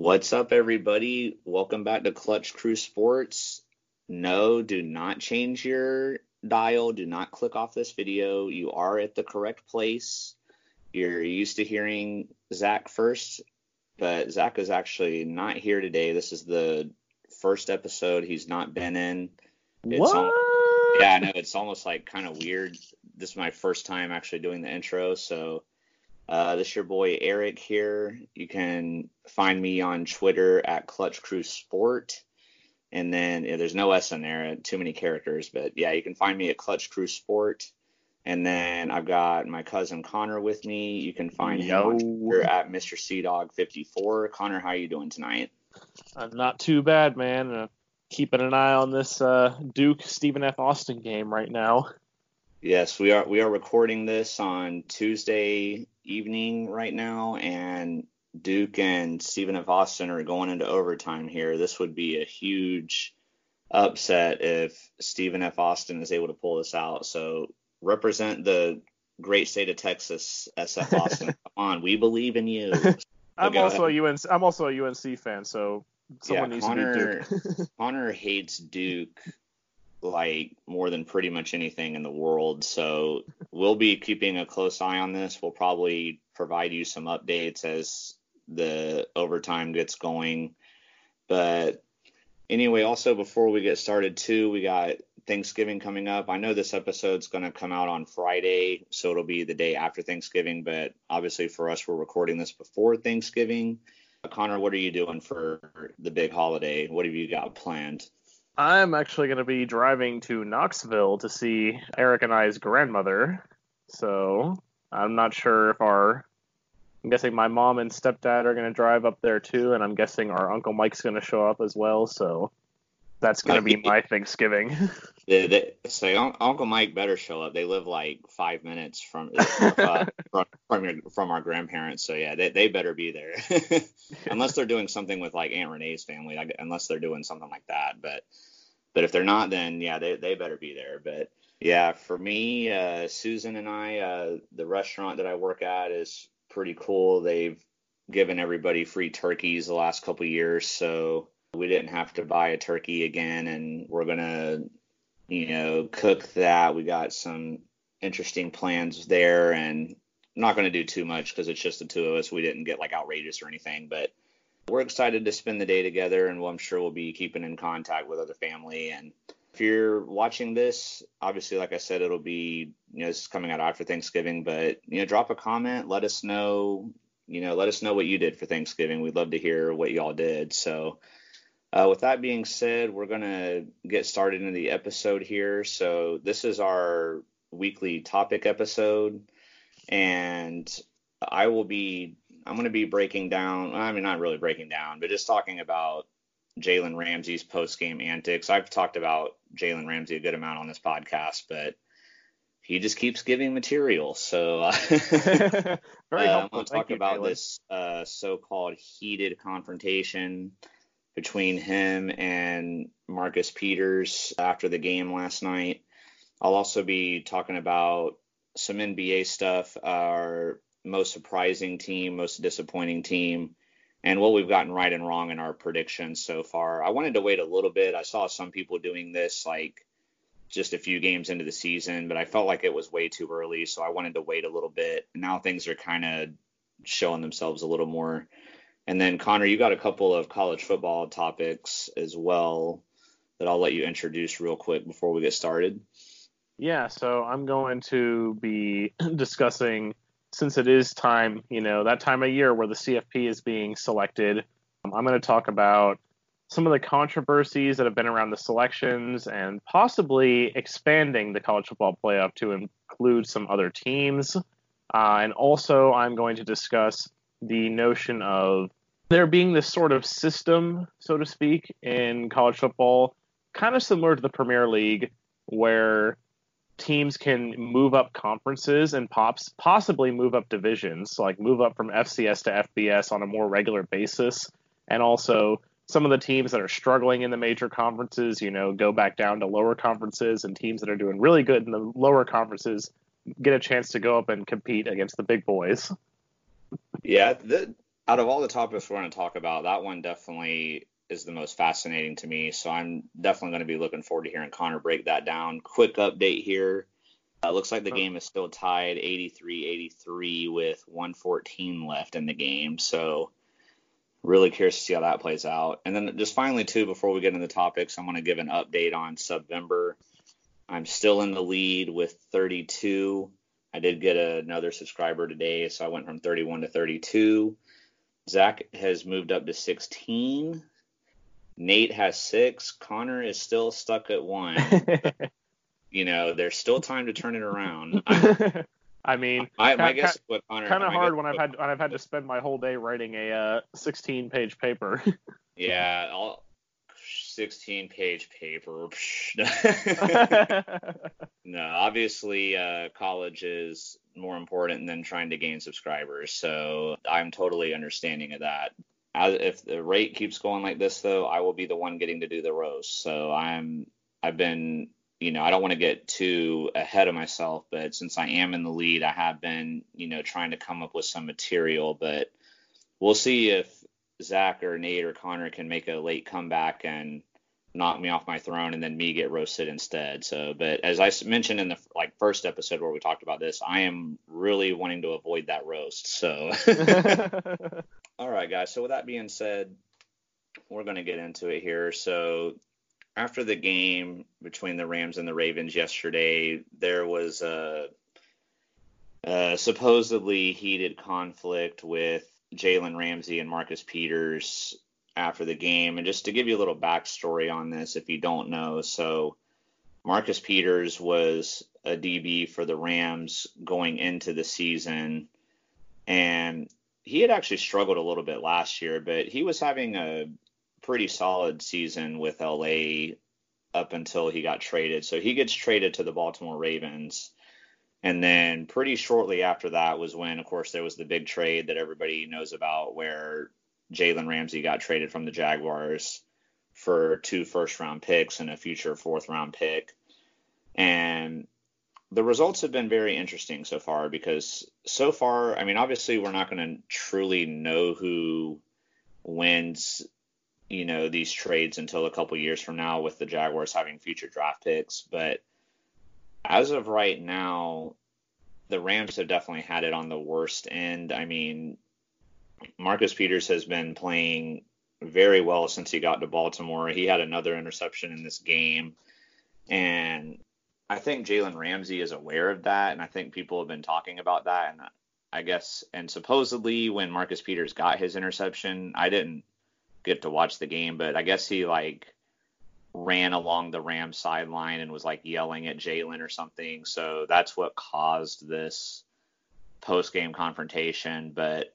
What's up, everybody? Welcome back to Clutch Crew Sports. No, do not change your dial. Do not click off this video. You are at the correct place. You're used to hearing Zach first, but Zach is actually not here today. This is the first episode he's not been in. It's what? Al- yeah, I know. It's almost like kind of weird. This is my first time actually doing the intro, so uh, this is your boy Eric here. You can find me on Twitter at Clutch Crew Sport. And then yeah, there's no S in there, too many characters. But yeah, you can find me at Clutch Crew Sport. And then I've got my cousin Connor with me. You can find him on Twitter at Mr. Seadog 54 Connor, how are you doing tonight? I'm not too bad, man. Uh, keeping an eye on this uh, Duke Stephen F. Austin game right now. Yes, we are. We are recording this on Tuesday evening right now, and Duke and Stephen F. Austin are going into overtime here. This would be a huge upset if Stephen F. Austin is able to pull this out. So represent the great state of Texas, SF Austin. Come on, we believe in you. I'm also a UNC. I'm also a UNC fan, so someone yeah, needs Connor, to be Duke. Connor hates Duke like more than pretty much anything in the world. So we'll be keeping a close eye on this. We'll probably provide you some updates as the overtime gets going. But anyway, also before we get started too, we got Thanksgiving coming up. I know this episode's going to come out on Friday, so it'll be the day after Thanksgiving, but obviously for us we're recording this before Thanksgiving. Connor, what are you doing for the big holiday? What have you got planned? I'm actually going to be driving to Knoxville to see Eric and I's grandmother. So I'm not sure if our. I'm guessing my mom and stepdad are going to drive up there too, and I'm guessing our Uncle Mike's going to show up as well. So that's going to be my Thanksgiving. Say Uncle Mike better show up. They live like five minutes from uh, from from, your, from our grandparents, so yeah, they, they better be there. unless they're doing something with like Aunt Renee's family, like, unless they're doing something like that. But but if they're not, then yeah, they they better be there. But yeah, for me, uh, Susan and I, uh, the restaurant that I work at is pretty cool. They've given everybody free turkeys the last couple years, so we didn't have to buy a turkey again, and we're gonna you know, cook that. We got some interesting plans there, and I'm not to do too much because it's just the two of us. We didn't get like outrageous or anything, but we're excited to spend the day together, and I'm sure we'll be keeping in contact with other family. And if you're watching this, obviously, like I said, it'll be you know this is coming out after Thanksgiving, but you know, drop a comment, let us know. You know, let us know what you did for Thanksgiving. We'd love to hear what y'all did. So uh, with that being said, we're going to get started in the episode here. So, this is our weekly topic episode, and I will be, I'm going to be breaking down, I mean, not really breaking down, but just talking about Jalen Ramsey's post game antics. I've talked about Jalen Ramsey a good amount on this podcast, but he just keeps giving material. So, uh, uh, I'm going to talk you, about Jalen. this uh, so called heated confrontation between him and Marcus Peters after the game last night. I'll also be talking about some NBA stuff, our most surprising team, most disappointing team, and what we've gotten right and wrong in our predictions so far. I wanted to wait a little bit. I saw some people doing this like just a few games into the season, but I felt like it was way too early, so I wanted to wait a little bit. Now things are kind of showing themselves a little more. And then Connor, you got a couple of college football topics as well that I'll let you introduce real quick before we get started. Yeah, so I'm going to be discussing, since it is time, you know, that time of year where the CFP is being selected, um, I'm going to talk about some of the controversies that have been around the selections and possibly expanding the college football playoff to include some other teams. Uh, and also, I'm going to discuss the notion of there being this sort of system, so to speak, in college football, kind of similar to the Premier League, where teams can move up conferences and pops possibly move up divisions, like move up from FCS to FBS on a more regular basis, and also some of the teams that are struggling in the major conferences, you know, go back down to lower conferences, and teams that are doing really good in the lower conferences get a chance to go up and compete against the big boys. Yeah, the, out of all the topics we're going to talk about, that one definitely is the most fascinating to me. So I'm definitely going to be looking forward to hearing Connor break that down. Quick update here. Uh, looks like the game is still tied 83-83 with 114 left in the game. So really curious to see how that plays out. And then just finally too, before we get into the topics, I'm going to give an update on Subvember. I'm still in the lead with 32. I did get another subscriber today, so I went from 31 to 32. Zach has moved up to 16. Nate has six. Connor is still stuck at one. you know, there's still time to turn it around. I mean, I, my guess what Connor kind of hard when I've had when I've had to spend my whole day writing a uh, 16 page paper. yeah, all 16 page paper. no, obviously, uh, college is more important than trying to gain subscribers. So I'm totally understanding of that. As, if the rate keeps going like this, though, I will be the one getting to do the roast. So I'm I've been you know, I don't want to get too ahead of myself, but since I am in the lead, I have been, you know, trying to come up with some material. But we'll see if Zach or Nate or Connor can make a late comeback and knock me off my throne and then me get roasted instead. So, but as I mentioned in the like first episode where we talked about this, I am really wanting to avoid that roast. So, all right, guys. So with that being said, we're going to get into it here. So after the game between the Rams and the Ravens yesterday, there was a, a supposedly heated conflict with Jalen Ramsey and Marcus Peters after the game. And just to give you a little backstory on this, if you don't know, so Marcus Peters was a DB for the Rams going into the season. And he had actually struggled a little bit last year, but he was having a pretty solid season with LA up until he got traded. So he gets traded to the Baltimore Ravens. And then pretty shortly after that was when, of course, there was the big trade that everybody knows about where Jalen Ramsey got traded from the Jaguars for two first round picks and a future fourth round pick. And the results have been very interesting so far because so far, I mean, obviously, we're not going to truly know who wins you know these trades until a couple years from now with the Jaguars having future draft picks. But as of right now, the Rams have definitely had it on the worst end. I mean, Marcus Peters has been playing very well since he got to Baltimore. He had another interception in this game, and I think Jalen Ramsey is aware of that, and I think people have been talking about that. And I guess, and supposedly when Marcus Peters got his interception, I didn't get to watch the game, but I guess he like ran along the Rams sideline and was like yelling at Jalen or something. So that's what caused this post game confrontation. But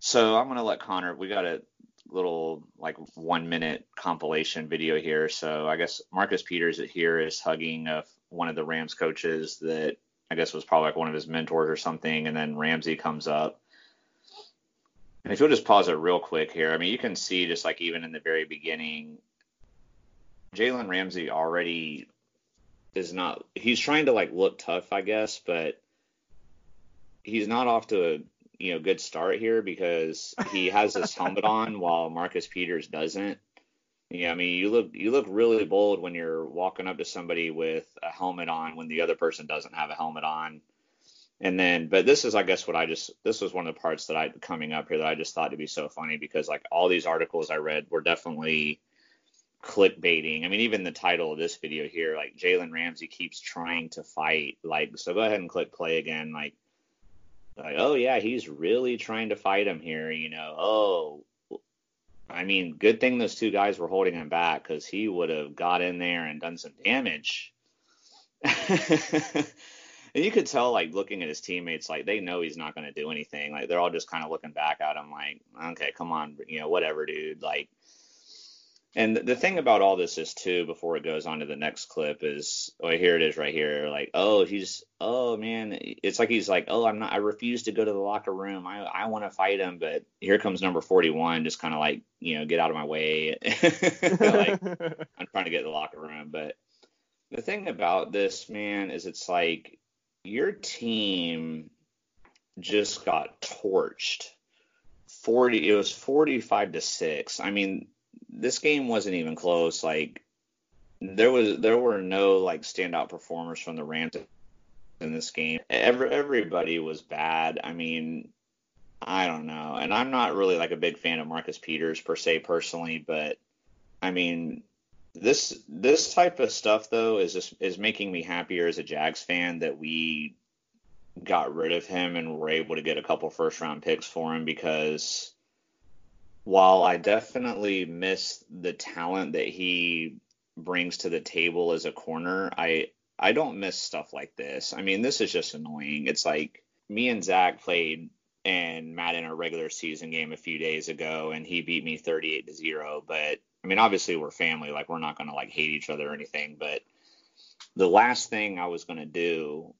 so I'm gonna let Connor. We got a little like one minute compilation video here. So I guess Marcus Peters here is hugging a, one of the Rams coaches that I guess was probably like one of his mentors or something, and then Ramsey comes up and if you'll just pause it real quick here, I mean, you can see just like even in the very beginning, Jalen Ramsey already is not. He's trying to like look tough, I guess, but he's not off to a you know good start here because he has his helmet on while Marcus Peters doesn't. Yeah, I mean, you look you look really bold when you're walking up to somebody with a helmet on when the other person doesn't have a helmet on. And then, but this is, I guess, what I just, this was one of the parts that I, coming up here that I just thought to be so funny because like all these articles I read were definitely clickbaiting. I mean, even the title of this video here, like Jalen Ramsey keeps trying to fight. Like, so go ahead and click play again. Like, like, oh yeah, he's really trying to fight him here. You know, oh, I mean, good thing those two guys were holding him back because he would have got in there and done some damage. and you could tell like looking at his teammates like they know he's not going to do anything like they're all just kind of looking back at him like okay come on you know whatever dude like and the thing about all this is too before it goes on to the next clip is oh here it is right here like oh he's oh man it's like he's like oh i'm not i refuse to go to the locker room. I i want to fight him but here comes number 41 just kind of like you know get out of my way. Like i'm trying to get to the locker room. But the thing about this man is it's like your team just got torched. 40 it was 45 to 6 i mean this game wasn't even close. Like there was there were no like standout performers from the rams in this game. Every, everybody was bad. I mean i don't know. And i'm not really like a big fan of marcus peters per se personally but i mean this this type of stuff though is just is making me happier as a jags fan that we got rid of him and were able to get a couple first round picks for him because while I definitely miss the talent that he brings to the table as a corner, I I don't miss stuff like this. I mean, this is just annoying. It's like me and Zach played Madden in a regular season game a few days ago, and he beat me 38 to zero. But I mean, obviously we're family. Like we're not gonna like hate each other or anything. But the last thing I was gonna do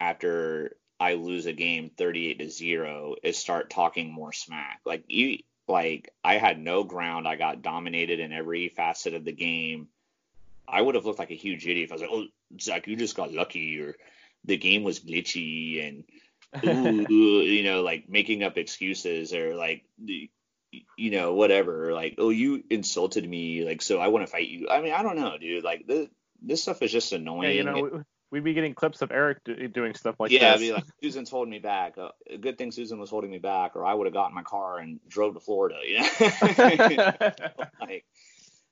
after I lose a game 38 to 0 is start talking more smack. Like you like I had no ground. I got dominated in every facet of the game. I would have looked like a huge idiot if I was like, "Oh, Zach, you just got lucky," or the game was glitchy, and ooh, you know, like making up excuses or like, you know, whatever. Like, oh, you insulted me, like, so I want to fight you. I mean, I don't know, dude. Like, this this stuff is just annoying. Yeah, you know, we'd be getting clips of Eric do, doing stuff like yeah, this. Yeah, be like Susan's holding me back. Uh, good thing Susan was holding me back, or I would have gotten my car and drove to Florida. You know, like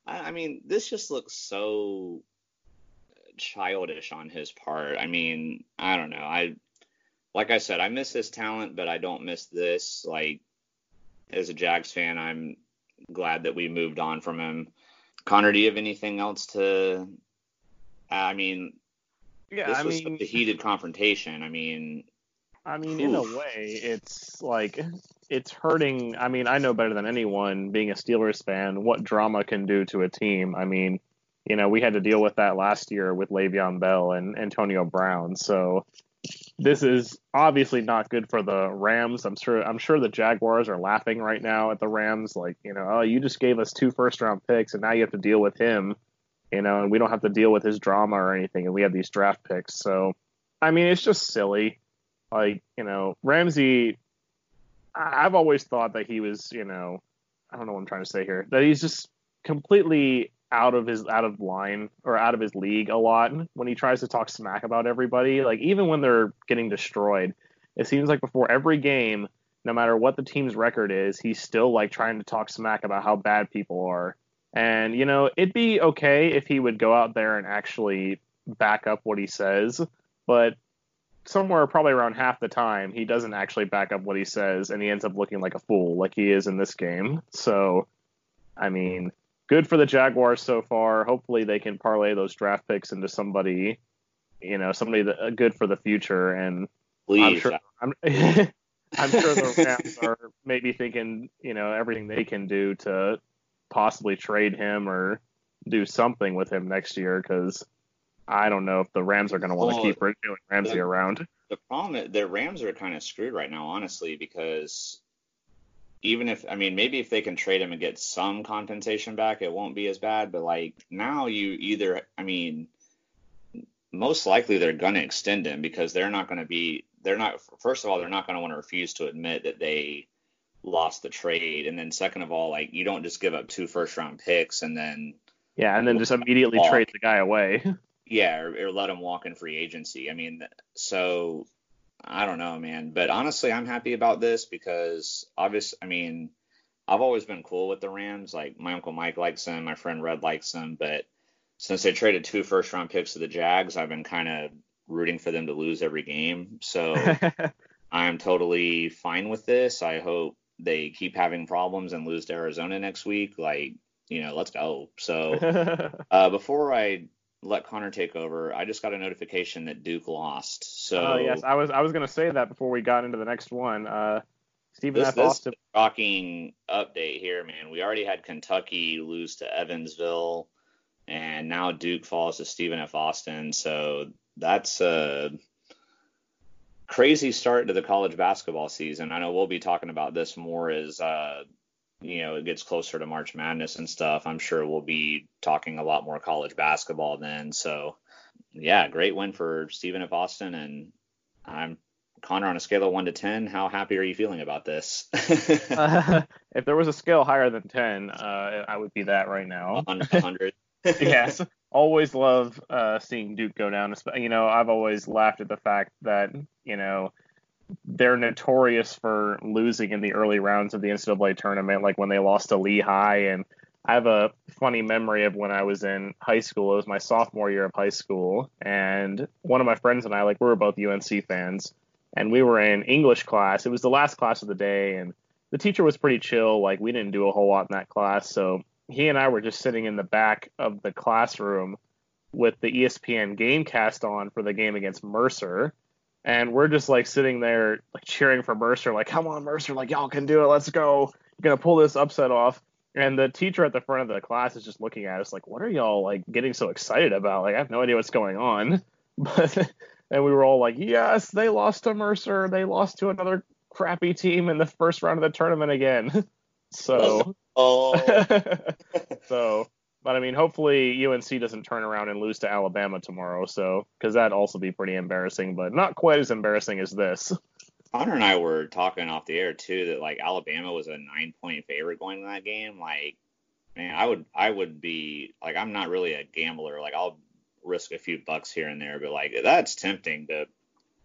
I, I mean, this just looks so childish on his part. I mean, I don't know. I like I said, I miss his talent, but I don't miss this. Like as a Jags fan, I'm glad that we moved on from him. Connor, do you have anything else to? I mean, yeah, this I was mean, a heated confrontation. I mean, I mean, in a way, it's like it's hurting. I mean, I know better than anyone, being a Steelers fan, what drama can do to a team. I mean, you know, we had to deal with that last year with Le'Veon Bell and Antonio Brown. So this is obviously not good for the Rams. I'm sure. I'm sure the Jaguars are laughing right now at the Rams, like, you know, oh, you just gave us two first round picks, and now you have to deal with him you know, and we don't have to deal with his drama or anything, and we have these draft picks. So, I mean, it's just silly. Like, you know, Ramsey, I've always thought that he was, you know, I don't know what I'm trying to say here, that he's just completely out of his out of line or out of his league a lot when he tries to talk smack about everybody. Like even when they're getting destroyed, it seems like before every game, no matter what the team's record is, he's still like trying to talk smack about how bad people are. And, you know, it'd be okay if he would go out there and actually back up what he says, but somewhere probably around half the time he doesn't actually back up what he says and he ends up looking like a fool like he is in this game. So, I mean, good for the Jaguars so far. Hopefully they can parlay those draft picks into somebody, you know, somebody that uh, good for the future and Please. I'm sure I'm, I'm sure the Rams are maybe thinking, you know, everything they can do to possibly trade him or do something with him next year because I don't know if the Rams are going to want to Well, keep Jalen Ramsey the- around. the problem is the Rams are kind of screwed right now, honestly, because even if I mean maybe if they can trade him and get some compensation back, it won't be as bad. But like now, you either I mean, most likely they're going to extend him because they're not going to be they're not first of all they're not going to want to refuse to admit that they lost the trade, and then second of all, like you don't just give up two first round picks and then Yeah, and then just immediately trade the guy away. yeah, or, or let him walk in free agency. I mean, so I don't know, man. But honestly, I'm happy about this because obviously, I mean, I've always been cool with the Rams. Like my uncle Mike likes them, my friend Red likes them, but since they traded two first round picks to the Jags, I've been kind of rooting for them to lose every game. So I'm totally fine with this. I hope they keep having problems and lose to Arizona next week. Like, you know, let's go. So uh, before I let Connor take over, I just got a notification that Duke lost. So Oh yes, I was I was gonna say that before we got into the next one. Uh, Stephen this, F. Austin. shocking update here, man. We already had Kentucky lose to Evansville, and now Duke falls to Stephen F. Austin. So that's a crazy start to the college basketball season. I know we'll be talking about this more as uh, you know it gets closer to March Madness and stuff. I'm sure we'll be talking a lot more college basketball then. So yeah, great win for Stephen F. Austin, and I'm Connor, on a scale of one to ten, how happy are you feeling about this? uh, if there was a scale higher than ten, uh, I would be that right now. hundred. yes, always love uh, seeing Duke go down. You know, I've always laughed at the fact that you know they're notorious for losing in the early rounds of the NCAA tournament, like when they lost to Lehigh. And I have a funny memory of when I was in high school. It was my sophomore year of high school, and one of my friends and I, like, we were both UNC fans, and we were in English class. It was the last class of the day, and the teacher was pretty chill. Like, we didn't do a whole lot in that class, so he and I were just sitting in the back of the classroom with the ESPN Gamecast on for the game against Mercer and we're just like sitting there like cheering for Mercer, like, come on, Mercer, like y'all can do it, let's go. You're gonna pull this upset off. And the teacher at the front of the class is just looking at us like, what are y'all like getting so excited about? Like I have no idea what's going on. But and we were all like, Yes, they lost to Mercer, they lost to another crappy team in the first round of the tournament again. So oh so but I mean, hopefully UNC doesn't turn around and lose to Alabama tomorrow. So, because that'd also be pretty embarrassing, but not quite as embarrassing as this. Connor and I were talking off the air too that like Alabama was a nine point favorite going to that game. Like, man, I would I would be like I'm not really a gambler. Like I'll risk a few bucks here and there, but like that's tempting to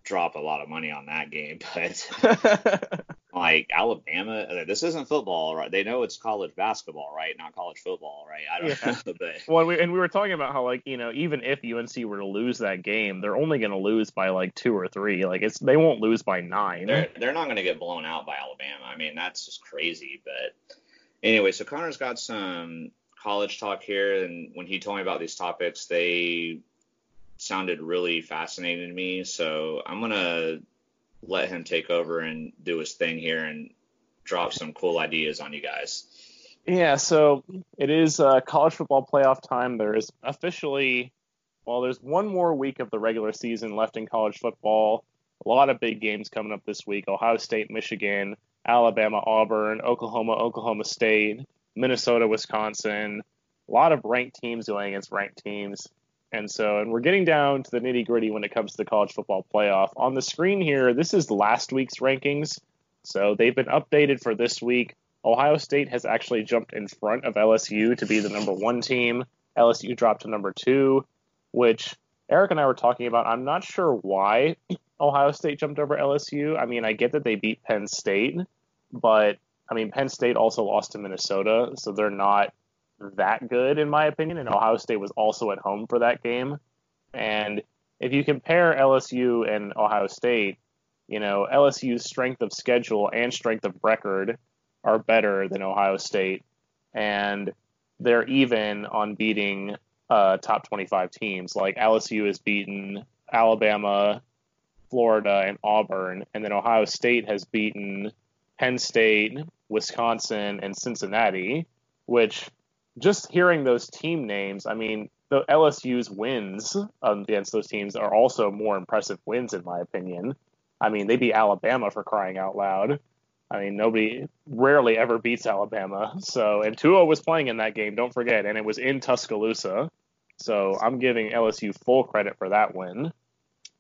drop a lot of money on that game, but like Alabama, uh, this isn't football, right? They know it's college basketball, right? Not college football, right? I don't yeah. know, but well, we, and we were talking about how like you know even if UNC were to lose that game, they're only going to lose by like two or three. Like it's they won't lose by nine. They're they're not going to get blown out by Alabama. I mean that's just crazy. But anyway, so Connor's got some college talk here, and when he told me about these topics, they sounded really fascinating to me. So I'm gonna let him take over and do his thing here and drop some cool ideas on you guys. Yeah, so it is uh, college football playoff time. There is officially, well, there's one more week of the regular season left in college football. A lot of big games coming up this week Ohio State, Michigan, Alabama, Auburn, Oklahoma, Oklahoma State, Minnesota, Wisconsin. A lot of ranked teams going against ranked teams. And so, and we're getting down to the nitty gritty when it comes to the college football playoff. On the screen here, this is last week's rankings. So they've been updated for this week. Ohio State has actually jumped in front of LSU to be the number one team. LSU dropped to number two, which Eric and I were talking about. I'm not sure why Ohio State jumped over LSU. I mean, I get that they beat Penn State, but I mean, Penn State also lost to Minnesota, so they're not that good in my opinion, and Ohio State was also at home for that game. And if you compare LSU and Ohio State, you know LSU's strength of schedule and strength of record are better than Ohio State, and they're even on beating uh, top 25 teams. Like LSU has beaten Alabama, Florida, and Auburn, and then Ohio State has beaten Penn State, Wisconsin, and Cincinnati, which just hearing those team names, I mean, the LSU's wins against those teams are also more impressive wins, in my opinion. I mean, they beat Alabama for crying out loud. I mean, nobody rarely ever beats Alabama. So, and Tua was playing in that game, don't forget, and it was in Tuscaloosa. So, I'm giving LSU full credit for that win.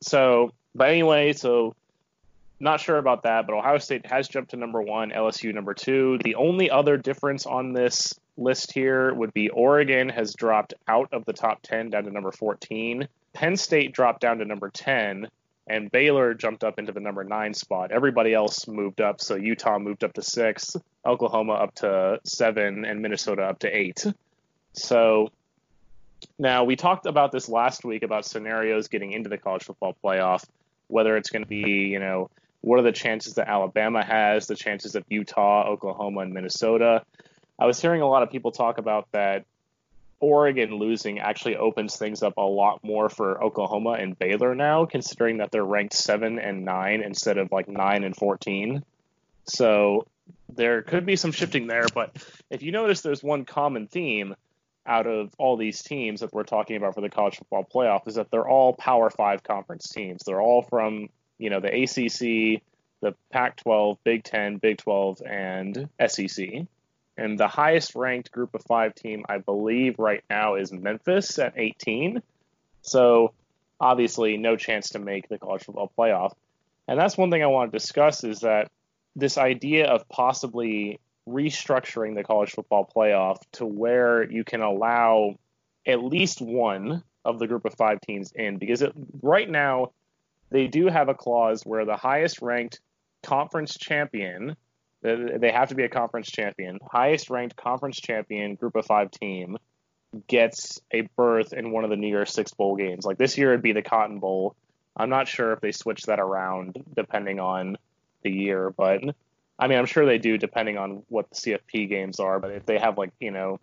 So, but anyway, so not sure about that, but Ohio State has jumped to number one, LSU number two. The only other difference on this list here would be Oregon has dropped out of the top 10 down to number 14. Penn State dropped down to number 10, and Baylor jumped up into the number 9 spot. Everybody else moved up, so Utah moved up to 6, Oklahoma up to 7, and Minnesota up to 8. So now we talked about this last week about scenarios getting into the college football playoff, whether it's going to be, you know, what are the chances that Alabama has, the chances of Utah, Oklahoma, and Minnesota. I was hearing a lot of people talk about that Oregon losing actually opens things up a lot more for Oklahoma and Baylor now, considering that they're ranked seven and nine instead of like nine and fourteen. So there could be some shifting there, but if you notice, there's one common theme out of all these teams that we're talking about for the college football playoff is that they're all Power Five conference teams. They're all from you know the ACC, the Pac-12, Big Ten, Big 12, and SEC. And the highest ranked group of five team, I believe, right now is Memphis at 18. So obviously, no chance to make the college football playoff. And that's one thing I want to discuss is that this idea of possibly restructuring the college football playoff to where you can allow at least one of the group of five teams in because it, right now they do have a clause where the highest ranked conference champion they have to be a conference champion highest ranked conference champion group of five team gets a berth in one of the new year's six bowl games like this year it'd be the cotton bowl i'm not sure if they switch that around depending on the year but i mean i'm sure they do depending on what the cfp games are but if they have like you know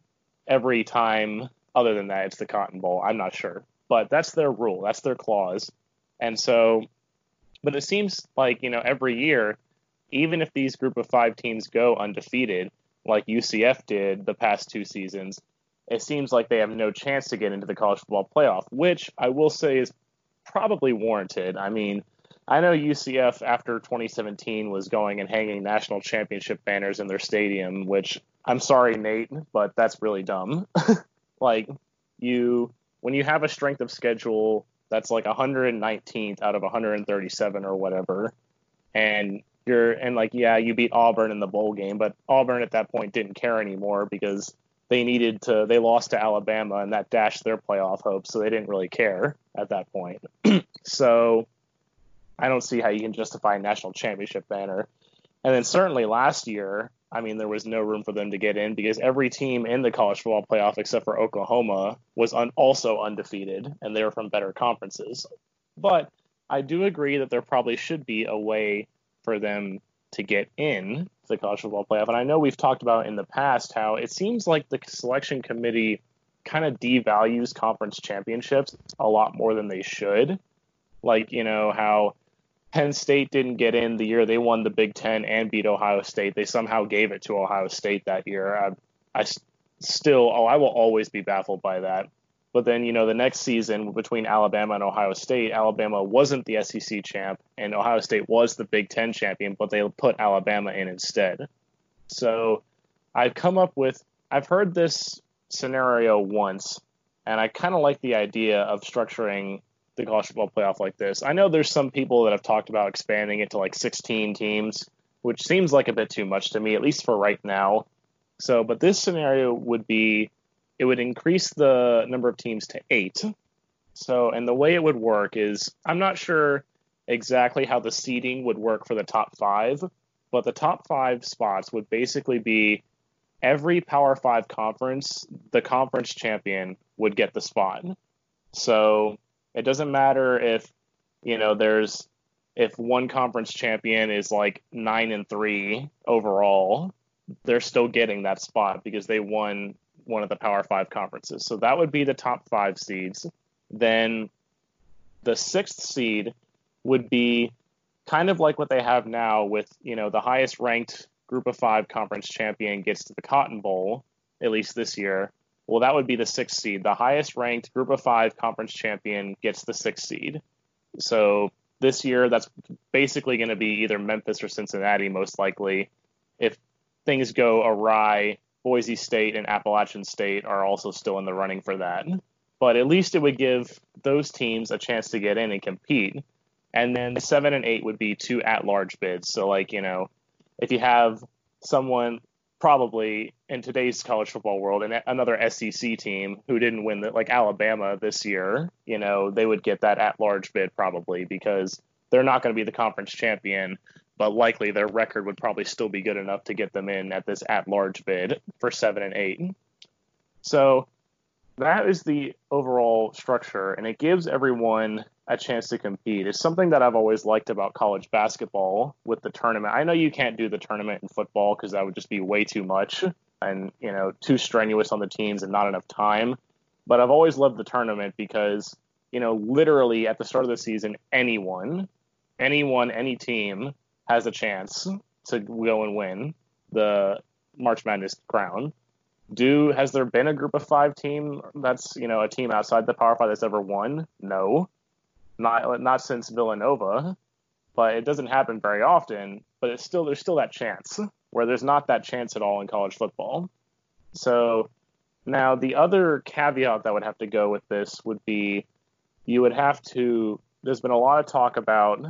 every time other than that, it's the Cotton Bowl. I'm not sure, but that's their rule. That's their clause. And so, but it seems like you know every year, even if these group of five teams go undefeated, like UCF did the past two seasons, it seems like they have no chance to get into the college football playoff, which I will say is probably warranted. I mean, I know UCF after 2017 was going and hanging national championship banners in their stadium, which I'm sorry, Nate, but that's really dumb. like you when you have a strength of schedule that's like 119th out of 137 or whatever, and you're and like yeah you beat Auburn in the bowl game, but Auburn at that point didn't care anymore because they needed to they lost to Alabama and that dashed their playoff hopes, so they didn't really care at that point. so I don't see how you can justify a national championship banner. And then certainly last year, I mean, there was no room for them to get in because every team in the college football playoff except for Oklahoma was un- also undefeated, and they were from better conferences. But I do agree that there probably should be a way for them to get in the college football playoff. And I know we've talked about in the past how it seems like the selection committee kind of devalues conference championships a lot more than they should. Like, you know, how Penn State didn't get in the year they won the Big Ten and beat Ohio State. They somehow gave it to Ohio State that year. I, I still, oh, I will always be baffled by that. But then, you know, the next season between Alabama and Ohio State, Alabama wasn't the SEC champ, and Ohio State was the Big Ten champion, but they put Alabama in instead. So I've come up with, I've heard this scenario once, and I kind of like the idea of structuring the college football playoff like this. I know there's some people that have talked about expanding it to like 16 teams, which seems like a bit too much to me, at least for right now. So, but this scenario would be it would increase the number of teams to eight. So, and the way it would work is I'm not sure exactly how the seeding would work for the top five, but the top five spots would basically be every Power Five conference, the conference champion would get the spot. So it doesn't matter if you know there's if one conference champion is like nine and three overall, they're still getting that spot because they won one of the Power Five conferences. So that would be the top five seeds. Then the sixth seed would be kind of like what they have now with, you know, the highest ranked group of five conference champion gets to the Cotton Bowl, at least this year. Well, that would be the sixth seed. The highest ranked group of five conference champion gets the sixth seed. So this year, that's basically going to be either Memphis or Cincinnati, most likely. If things go awry, Boise State and Appalachian State are also still in the running for that. But at least it would give those teams a chance to get in and compete. And then seven and eight would be two at large bids. So, like, you know, if you have someone probably in today's college football world and another SEC team who didn't win the, like Alabama this year, you know, they would get that at large bid probably because they're not going to be the conference champion, but likely their record would probably still be good enough to get them in at this at large bid for 7 and 8. So that is the overall structure and it gives everyone a chance to compete. It's something that I've always liked about college basketball with the tournament. I know you can't do the tournament in football because that would just be way too much and, you know, too strenuous on the teams and not enough time. But I've always loved the tournament because, you know, literally at the start of the season, anyone, anyone, any team has a chance to go and win the March Madness crown. Do has there been a group of five team that's you know a team outside the Power Five that's ever won? No not not since Villanova, but it doesn't happen very often. But it's still there's still that chance where there's not that chance at all in college football. So now the other caveat that would have to go with this would be you would have to. There's been a lot of talk about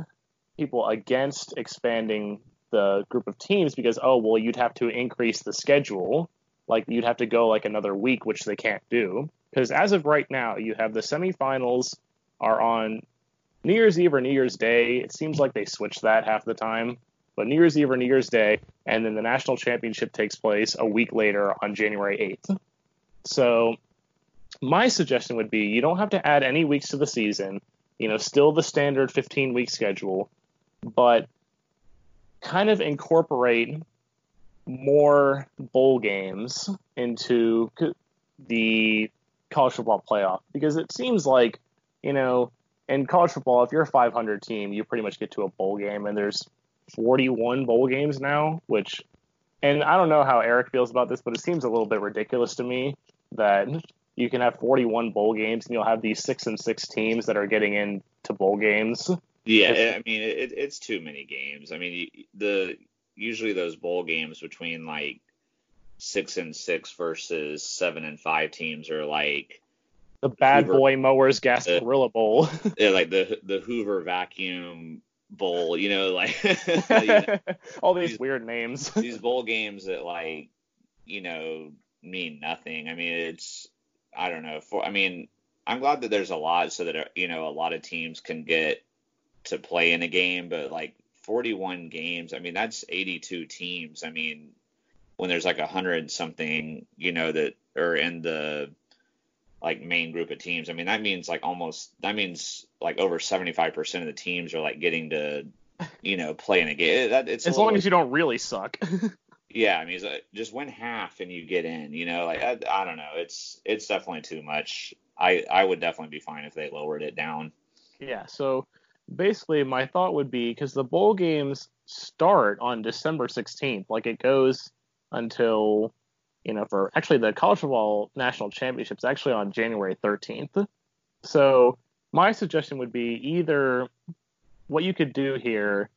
people against expanding the group of teams because oh well you'd have to increase the schedule like you'd have to go like another week which they can't do because as of right now you have the semifinals are on New Year's Eve or New Year's Day. It seems like they switch that half the time, but New Year's Eve or New Year's Day, and then the national championship takes place a week later on January 8th. So my suggestion would be you don't have to add any weeks to the season. You know, still the standard 15 week schedule, but kind of incorporate more bowl games into the college football playoff because it seems like, you know, in college football, if you're a 500 team, you pretty much get to a bowl game, and there's 41 bowl games now, which, and I don't know how Eric feels about this, but it seems a little bit ridiculous to me that you can have 41 bowl games and you'll have these six and six teams that are getting into bowl games. Yeah, I mean it, it's too many games. I mean the usually those bowl games between like six and six versus seven and five teams are like the Bad Hoover, Boy Mowers Gasparilla Bowl. yeah, like the the Hoover Vacuum Bowl. You know, like you know, all these, these weird names. these bowl games that like you know mean nothing. I mean, it's I don't know. For I mean, I'm glad that there's a lot so that uh, you know a lot of teams can get to play in a game, but like 41 games, I mean that's 82 teams. I mean, when there's like a hundred something, you know, that are in the like main group of teams. I mean, that means like almost that means like over 75% of the teams are like getting to, you know, play in a game. That, it's as long as you don't really suck. yeah, I mean, uh, just win half and you get in. You know, like I, I don't know. It's it's definitely too much. I I would definitely be fine if they lowered it down. Yeah. So basically, my thought would be because the bowl games start on December 16th, like it goes until you know, for actually the college football national championships actually on January 13th. So my suggestion would be either what you could do here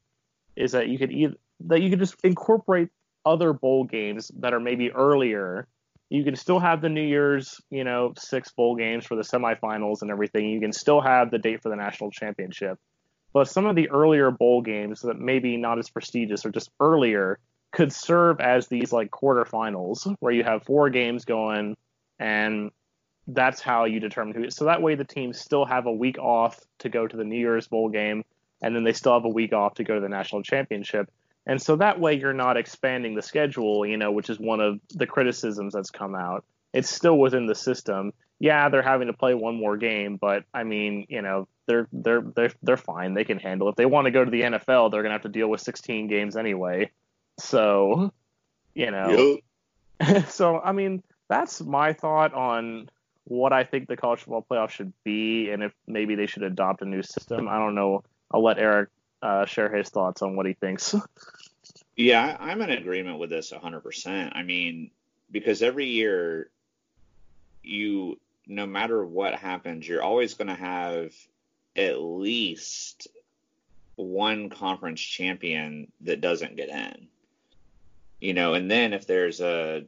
is that you could either that you could just incorporate other bowl games that are maybe earlier. You can still have the New Year's, you know, six bowl games for the semifinals and everything. You can still have the date for the national championship. But some of the earlier bowl games that maybe not as prestigious or just earlier, could serve as these like quarterfinals where you have four games going and that's how you determine who. So that way the teams still have a week off to go to the New Year's Bowl game and then they still have a week off to go to the national championship. And so that way you're not expanding the schedule, you know, which is one of the criticisms that's come out. It's still within the system. Yeah, they're having to play one more game, but I mean, you know, they're they're they're they're fine. They can handle it. If they want to go to the NFL, they're going to have to deal with 16 games anyway. So, you know. Yep. so, I mean, that's my thought on what I think the college football playoff should be and if maybe they should adopt a new system. I don't know. I'll let Eric uh, share his thoughts on what he thinks. Yeah, I'm in agreement with this 100%. I mean, because every year you no matter what happens, you're always going to have at least one conference champion that doesn't get in you know, and then if there's a,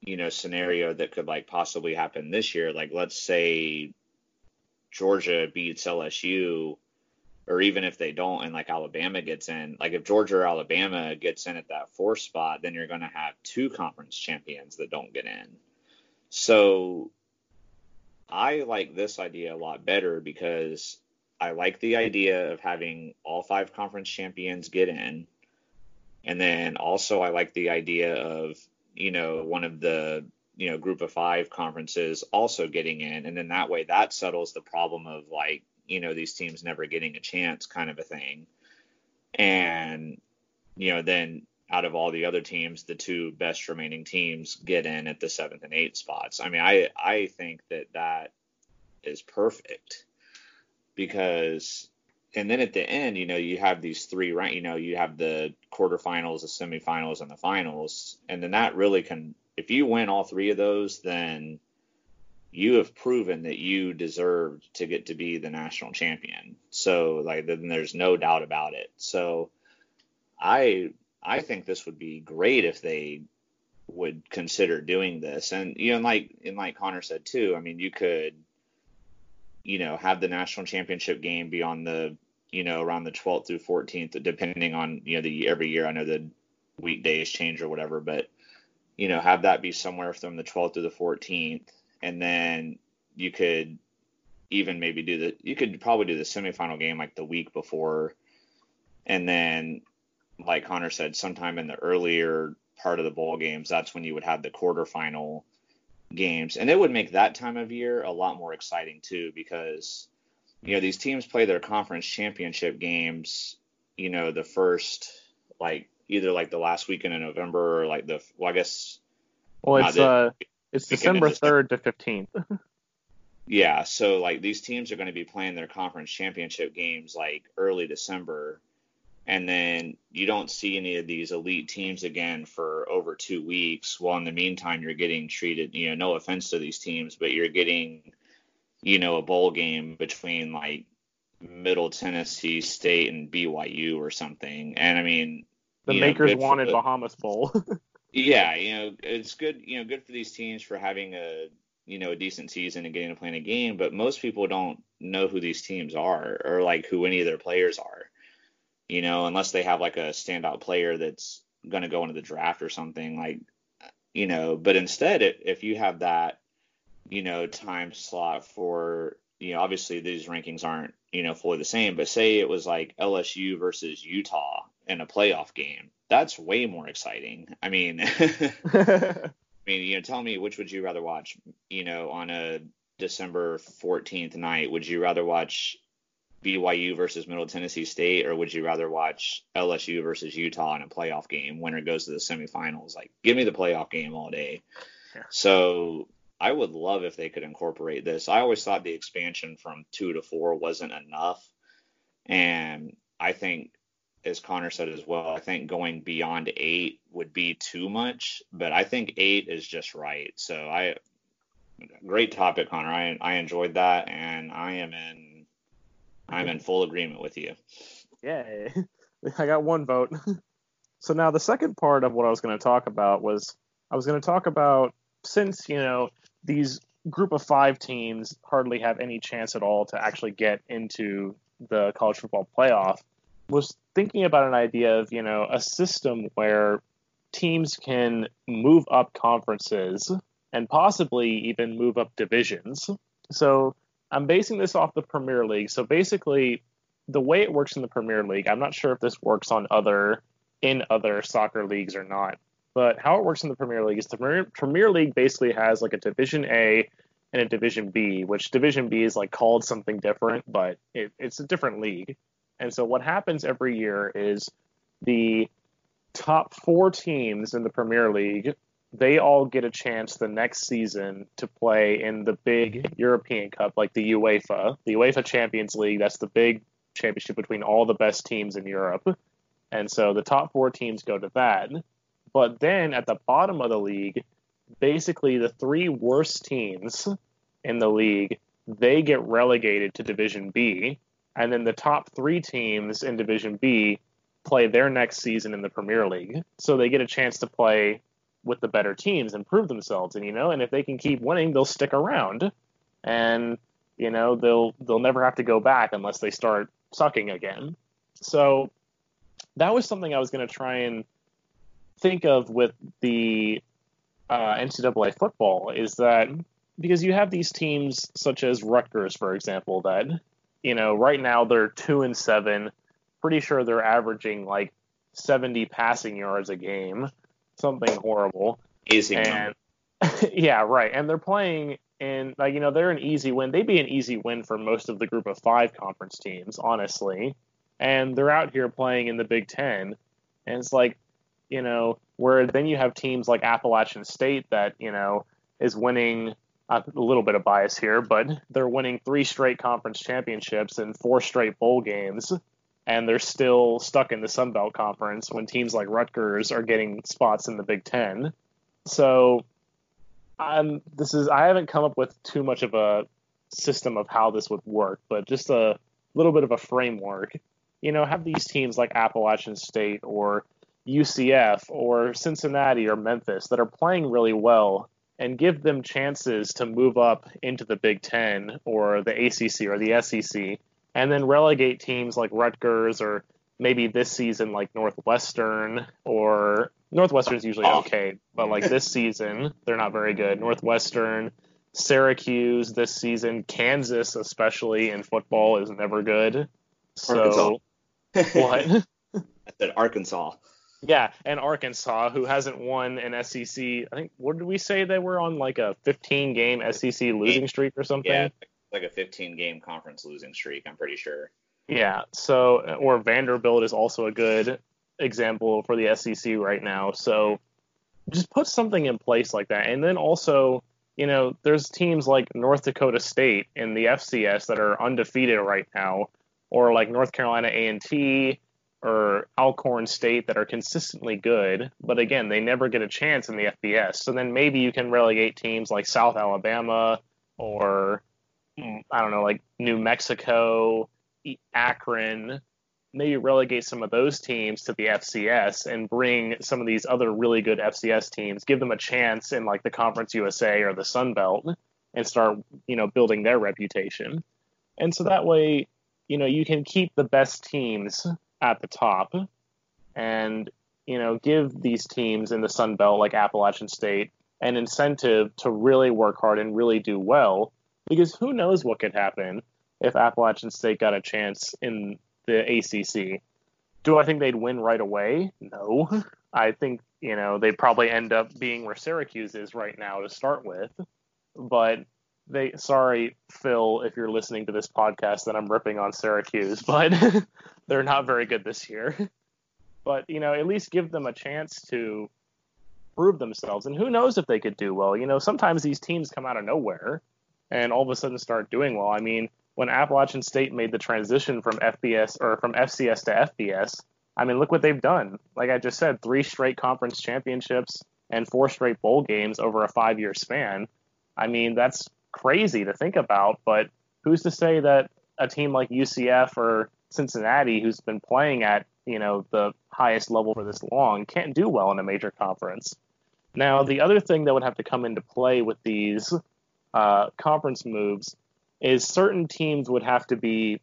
you know, scenario that could like possibly happen this year, like let's say Georgia beats LSU, or even if they don't and like Alabama gets in, like if Georgia or Alabama gets in at that fourth spot, then you're going to have two conference champions that don't get in. So I like this idea a lot better because I like the idea of having all five conference champions get in. And then also I like the idea of, you know, one of the, you know, group of five conferences also getting in. And then that way that settles the problem of like, you know, these teams never getting a chance kind of a thing. And, you know, then out of all the other teams, the two best remaining teams get in at the seventh and eighth spots. I mean, I, I think that that is perfect because and then at the end, you know, you have these three right. You know, you have the quarterfinals, the semifinals, and the finals, and then that really can. If you win all three of those, then you have proven that you deserved to get to be the national champion. So like then there's no doubt about it. So I I think this would be great if they would consider doing this. And you know, like and like Connor said too, I mean you could you know have the national championship game be on the you know, around the 12th through 14th, depending on you know the every year. I know the weekdays change or whatever, but you know, have that be somewhere from the 12th to the 14th, and then you could even maybe do the you could probably do the semifinal game like the week before, and then like Connor said, sometime in the earlier part of the bowl games, that's when you would have the quarterfinal games, and it would make that time of year a lot more exciting too because you know these teams play their conference championship games, you know, the first like either like the last weekend in November or like the well, I guess. Well, it's uh, it's December third to fifteenth. yeah, so like these teams are going to be playing their conference championship games like early December, and then you don't see any of these elite teams again for over two weeks. Well, in the meantime, you're getting treated. You know, no offense to these teams, but you're getting, you know, a bowl game between like Middle Tennessee State and BYU or something. And I mean, the makers know, wanted for, Bahamas Bowl. yeah, you know, it's good. You know, good for these teams for having a you know a decent season and getting to play in a game. But most people don't know who these teams are or like who any of their players are. You know, unless they have like a standout player that's going to go into the draft or something like, you know. But instead, if you have that, you know, time slot for you know, obviously these rankings aren't you know fully the same, but say it was like LSU versus Utah in a playoff game. That's way more exciting. I mean, I mean, you know, tell me which would you rather watch? You know, on a December 14th night, would you rather watch BYU versus Middle Tennessee State, or would you rather watch LSU versus Utah in a playoff game? Winner goes to the semifinals. Like, give me the playoff game all day. Yeah. So I would love if they could incorporate this. I always thought the expansion from two to four wasn't enough, and I think as Connor said as well, I think going beyond eight would be too much, but I think eight is just right. So I, great topic, Connor. I I enjoyed that, and I am in, I'm in full agreement with you. Yeah, I got one vote. so now the second part of what I was going to talk about was I was going to talk about since you know these group of five teams hardly have any chance at all to actually get into the college football playoff was thinking about an idea of, you know, a system where teams can move up conferences and possibly even move up divisions. So I'm basing this off the Premier League. So basically, the way it works in the Premier League, I'm not sure if this works on other in other soccer leagues or not. But how it works in the Premier League is the Premier League basically has like a Division A and a Division B, which Division B is like called something different, but it, it's a different league. And so what happens every year is the top four teams in the Premier League, they all get a chance the next season to play in the big mm-hmm. European Cup, like the UEFA, the UEFA Champions League. That's the big championship between all the best teams in Europe. And so the top four teams go to that. But then at the bottom of the league, basically the three worst teams in the league, they get relegated to Division B and then the top three teams in Division B play their next season in the Premier League, so they get a chance to play with the better teams and prove themselves. And you know, and if they can keep winning, they'll stick around, and you know they'll they'll never have to go back unless they start sucking again. So that was something I was going to try and think of with the uh, NCAA football is that because you have these teams such as Rutgers, for example, that you know, right now they're two and seven. Pretty sure they're averaging like 70 passing yards a game, something horrible. Easy. And yeah, right. And they're playing in like you know they're an easy win. They'd be an easy win for most of the group of five conference teams, honestly. And they're out here playing in the Big Ten, and it's like, you know, where then you have teams like Appalachian State that you know is winning uh, a little bit of bias here, but they're winning three straight conference championships and four straight bowl games, and they're still stuck in the Sun Belt Conference when teams like Rutgers are getting spots in the Big Ten. So, I'm this is I haven't come up with too much of a system of how this would work, but just a little bit of a framework. You know, have these teams like Appalachian State or UCF or Cincinnati or Memphis that are playing really well and give them chances to move up into the Big Ten or the ACC or the SEC and then relegate teams like Rutgers or maybe this season like Northwestern or Northwestern's usually okay, but like this season they're not very good. Northwestern, Syracuse this season, Kansas especially in football is never good. So what? I said Arkansas. Yeah, and Arkansas, who hasn't won an SEC. I think what did we say they were on like a 15 game SEC losing streak or something? Yeah, like a 15 game conference losing streak. I'm pretty sure. Yeah. So, or Vanderbilt is also a good example for the SEC right now. So, just put something in place like that, and then also, you know, there's teams like North Dakota State in the FCS that are undefeated right now, or like North Carolina A&T or Alcorn State that are consistently good, but again, they never get a chance in the FBS. So then maybe you can relegate teams like South Alabama or Mm, I don't know, like New Mexico, Akron, maybe relegate some of those teams to the FCS and bring some of these other really good FCS teams, give them a chance in like the Conference USA or the Sun Belt and start, you know, building their reputation. And so that way, you know, you can keep the best teams at the top and, you know, give these teams in the Sun Belt like Appalachian State an incentive to really work hard and really do well because who knows what could happen if Appalachian State got a chance in the ACC. Do I think they'd win right away? No. I think, you know, they'd probably end up being where Syracuse is right now to start with. But they sorry, Phil, if you're listening to this podcast that I'm ripping on Syracuse, but they're not very good this year. But, you know, at least give them a chance to prove themselves. And who knows if they could do well. You know, sometimes these teams come out of nowhere and all of a sudden start doing well. I mean, when Appalachian State made the transition from FBS or from FCS to FBS, I mean, look what they've done. Like I just said, three straight conference championships and four straight bowl games over a five year span. I mean, that's crazy to think about, but who's to say that a team like UCF or Cincinnati, who's been playing at, you know, the highest level for this long, can't do well in a major conference? Now, the other thing that would have to come into play with these uh, conference moves is certain teams would have to be,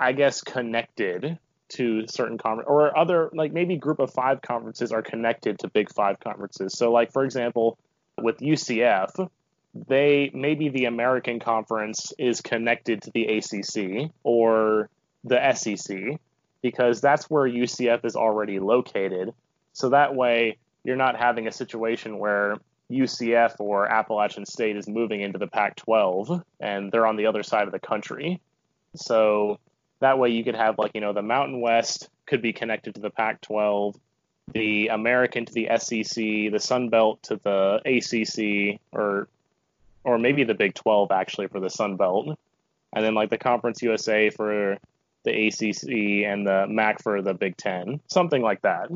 I guess, connected to certain conference or other like maybe group of five conferences are connected to big five conferences. So like for example, with UCF, they maybe the American Conference is connected to the ACC or the SEC because that's where UCF is already located. So that way you're not having a situation where UCF or Appalachian State is moving into the Pac 12 and they're on the other side of the country. So that way you could have, like, you know, the Mountain West could be connected to the Pac 12, the American to the SEC, the Sun Belt to the ACC, or or maybe the Big 12 actually for the Sun Belt, and then like the Conference USA for the ACC and the MAC for the Big 10, something like that.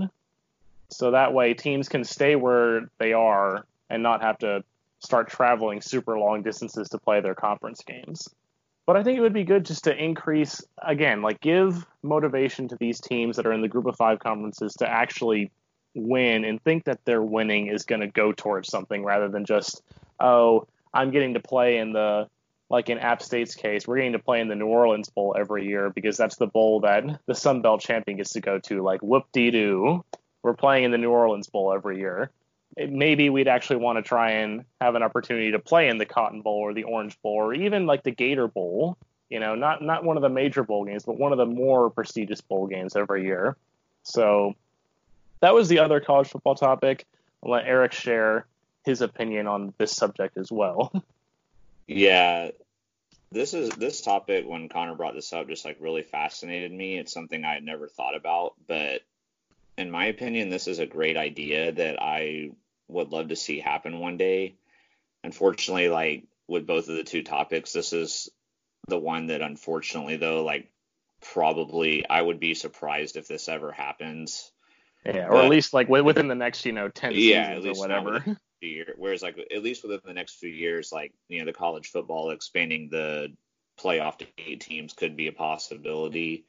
So that way teams can stay where they are and not have to start traveling super long distances to play their conference games. But I think it would be good just to increase, again, like give motivation to these teams that are in the group of five conferences to actually win and think that their winning is going to go towards something rather than just, oh, I'm getting to play in the, like in App State's case, we're getting to play in the New Orleans Bowl every year because that's the bowl that the Sun Belt champion gets to go to. Like, whoop dee doo, we're playing in the New Orleans Bowl every year maybe we'd actually want to try and have an opportunity to play in the Cotton Bowl or the Orange Bowl or even like the Gator Bowl. You know, not not one of the major bowl games, but one of the more prestigious bowl games every year. So that was the other college football topic. I'll let Eric share his opinion on this subject as well. Yeah, this is this topic when Connor brought this up just like really fascinated me. It's something I had never thought about, but in my opinion, this is a great idea that I would love to see happen one day. Unfortunately, like with both of the two topics, this is the one that unfortunately though, like probably I would be surprised if this ever happens. Yeah, or But- at least like within the next, you know, ten Yeah, seasons or whatever. year, whereas like at least within the next few years, like you know, the college football expanding the playoff to eight teams could be a possibility.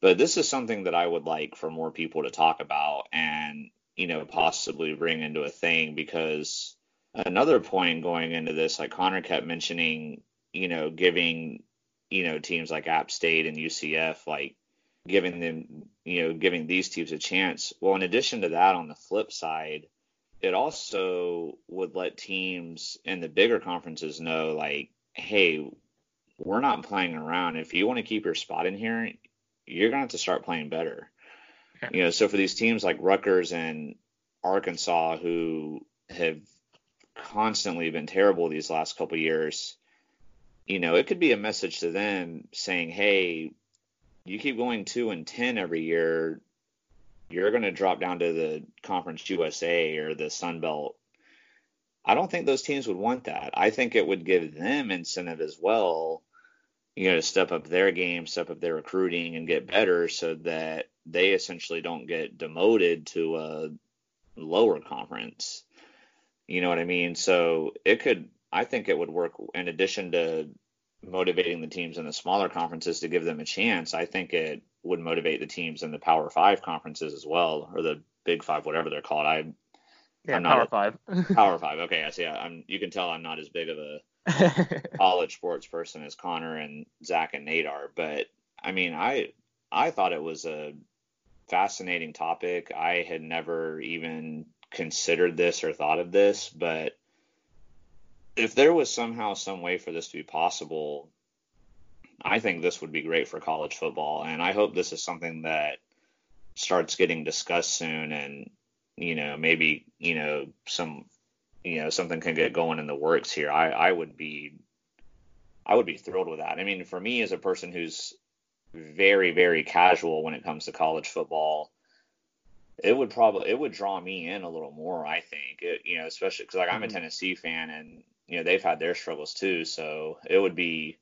But this is something that I would like for more people to talk about and you know possibly bring into a thing because another point going into this, like Connor kept mentioning, you know, giving you know, teams like App State and UCF, like giving them, you know, giving these teams a chance. Well, in addition to that, on the flip side, it also would let teams in the bigger conferences know, like, hey, we're not playing around. If you want to keep your spot in here, you're going to have to start playing better. You know, so for these teams like Rutgers and Arkansas, who have constantly been terrible these last couple years, you know, it could be a message to them saying, hey, you keep going two and ten every year, you're going to drop down to the Conference USA or the Sun Belt. I don't think those teams would want that. I think it would give them incentive as well, you know, to step up their game, step up their recruiting, and get better, so that they essentially don't get demoted to a lower conference. You know what I mean? So it could, I think it would work in addition to motivating the teams in the smaller conferences to give them a chance. I think it would motivate the teams in the Power Five conferences as well, or the Big Five, whatever they're called. I, yeah, I'm Power a, Five. Power Five. Okay, yes, yeah. I'm. You can tell I'm not as big of a college sports person as Connor and Zach and Nate are, but I mean, I I thought it was a fascinating topic. I had never even considered this or thought of this, but if there was somehow some way for this to be possible, I think this would be great for college football, and I hope this is something that starts getting discussed soon, and you know maybe you know some you know something can get going in the works here. I I would be I would be thrilled with that. I mean, for me as a person who's very very casual when it comes to college football, it would probably it would draw me in a little more. I think it, you know especially because like I'm a mm-hmm. Tennessee fan and you know they've had their struggles too, so it would be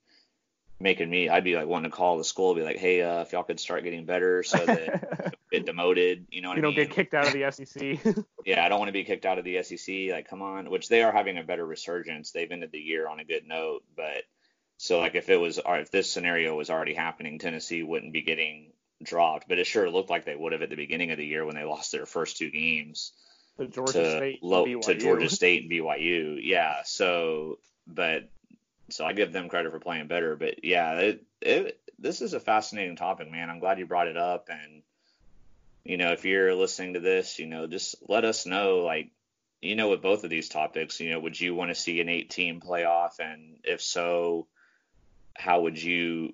making me I'd be like wanting to call the school be like, hey, uh, if y'all could start getting better so that get demoted, you know what you I don't get kicked out of the SEC. yeah, I don't want to be kicked out of the SEC. Like, come on, which they are having a better resurgence. They've ended the year on a good note, but so like if it was or if this scenario was already happening, Tennessee wouldn't be getting dropped, but it sure looked like they would have at the beginning of the year when they lost their first two games. To Georgia to, State to Georgia State and BYU. Yeah. So, but so I give them credit for playing better. But yeah, it, it, this is a fascinating topic, man. I'm glad you brought it up. And, you know, if you're listening to this, you know, just let us know, like, you know, with both of these topics, you know, would you want to see an eight team playoff? And if so, how would you,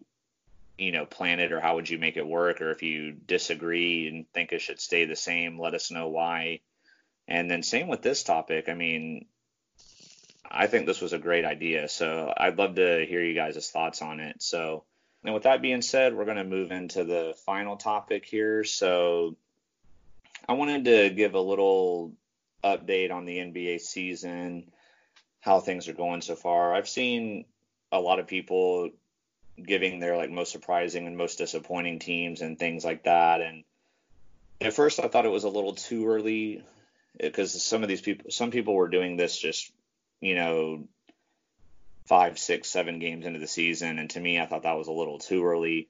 you know, plan it or how would you make it work? Or if you disagree and think it should stay the same, let us know why. And then same with this topic. I mean, I think this was a great idea. So I'd love to hear you guys' thoughts on it. So, and with that being said, we're going to move into the final topic here. So I wanted to give a little update on the NBA season, how things are going so far. I've seen a lot of people giving their like most surprising and most disappointing teams and things like that. And at first I thought it was a little too early because some of these people, some people were doing this just you know, five, six, seven games into the season. And to me, I thought that was a little too early.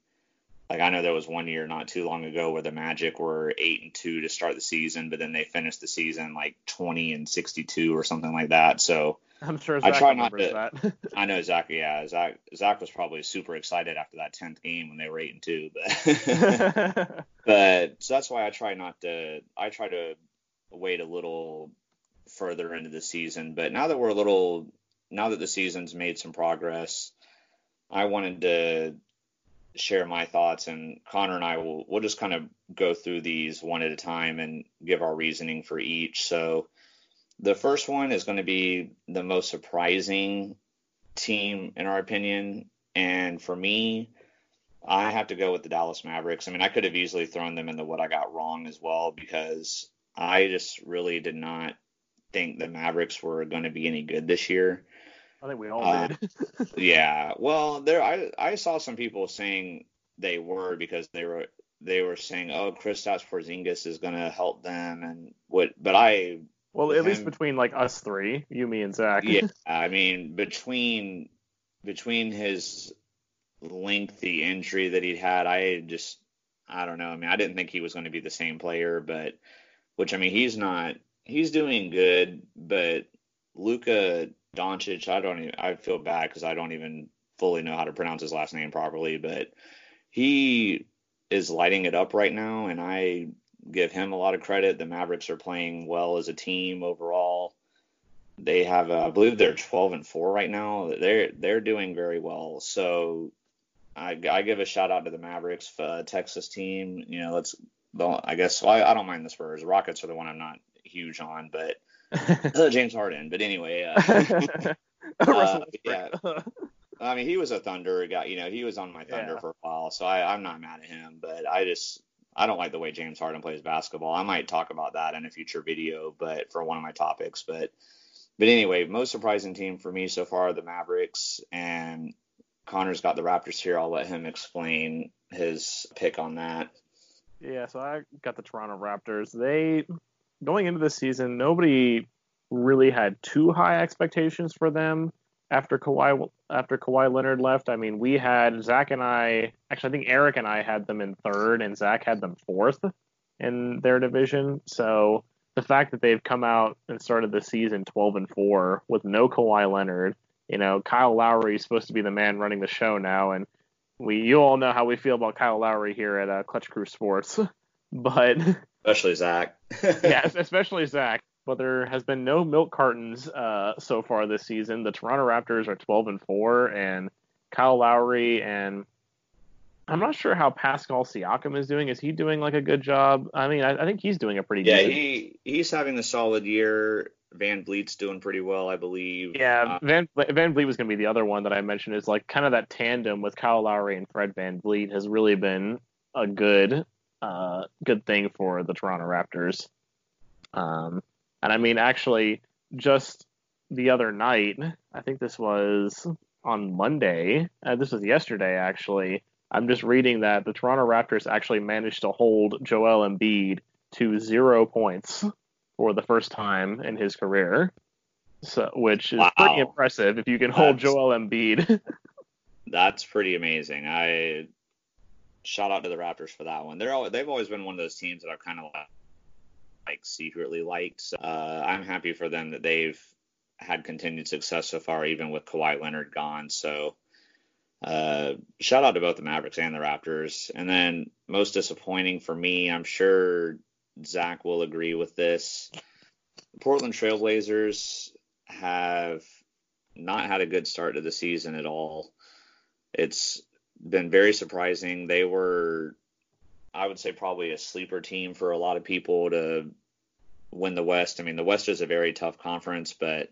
Like I know there was one year not too long ago where the Magic were eight and two to start the season, but then they finished the season like twenty and sixty two or something like that. So I'm sure Zach I try not to. That. I know Zach. Yeah, Zach. Zach was probably super excited after that tenth game when they were eight and two, but but so that's why I try not to. I try to wait a little further into the season. But now that we're a little, now that the season's made some progress, I wanted to share my thoughts, and Connor and I will we'll just kind of go through these one at a time and give our reasoning for each. So the first one is going to be the most surprising team in our opinion, and for me. I have to go with the Dallas Mavericks. I mean, I could have easily thrown them into what I got wrong as well because I just really did not think the Mavericks were going to be any good this year. I think we all uh, did. yeah. Well, there I I saw some people saying they were because they were they were saying, "Oh, Kristaps Porzingis is going to help them," and what? But I. Well, at him, least between like us three, you, me, and Zach. yeah, I mean, between between his lengthy injury that he'd had, I just I don't know. I mean, I didn't think he was going to be the same player, but which I mean, he's not he's doing good, but Luka Doncic, I don't even I feel bad because I don't even fully know how to pronounce his last name properly, but he is lighting it up right now, and I give him a lot of credit. The Mavericks are playing well as a team overall. They have, uh, I believe, they're 12 and four right now. They're they're doing very well. So I, I give a shout out to the Mavericks, uh, Texas team. You know, let's. I guess well, I, I don't mind the Spurs. Rockets are the one I'm not huge on, but uh, James Harden. But anyway, uh, uh, yeah. I mean, he was a Thunder guy. You know, he was on my Thunder yeah. for a while, so I, I'm not mad at him. But I just I don't like the way James Harden plays basketball. I might talk about that in a future video, but for one of my topics. But but anyway, most surprising team for me so far the Mavericks, and Connor's got the Raptors here. I'll let him explain his pick on that. Yeah, so I got the Toronto Raptors. They going into the season, nobody really had too high expectations for them after Kawhi after Kawhi Leonard left. I mean, we had Zach and I actually I think Eric and I had them in third, and Zach had them fourth in their division. So the fact that they've come out and started the season 12 and four with no Kawhi Leonard, you know, Kyle Lowry is supposed to be the man running the show now, and we you all know how we feel about Kyle Lowry here at uh, Clutch Crew Sports, but especially Zach. yeah, especially Zach but there has been no milk cartons uh, so far this season. The Toronto Raptors are 12 and four, and Kyle Lowry and I'm not sure how Pascal Siakam is doing. Is he doing like a good job? I mean, I, I think he's doing a pretty good yeah. He he's having a solid year. VanVleet's doing pretty well, I believe. Yeah, uh, Van VanVleet was going to be the other one that I mentioned. Is like kind of that tandem with Kyle Lowry and Fred VanVleet has really been a good uh, good thing for the Toronto Raptors. Um, and I mean, actually, just the other night, I think this was on Monday. Uh, this was yesterday, actually. I'm just reading that the Toronto Raptors actually managed to hold Joel Embiid to zero points for the first time in his career. So, which is wow. pretty impressive if you can that's, hold Joel Embiid. that's pretty amazing. I shout out to the Raptors for that one. They're all, they've always been one of those teams that I've kind of like secretly liked. So, uh, I'm happy for them that they've had continued success so far, even with Kawhi Leonard gone. So uh, shout out to both the Mavericks and the Raptors. And then most disappointing for me, I'm sure Zach will agree with this. Portland Trailblazers have not had a good start to the season at all. It's been very surprising. They were I would say probably a sleeper team for a lot of people to win the West. I mean, the West is a very tough conference, but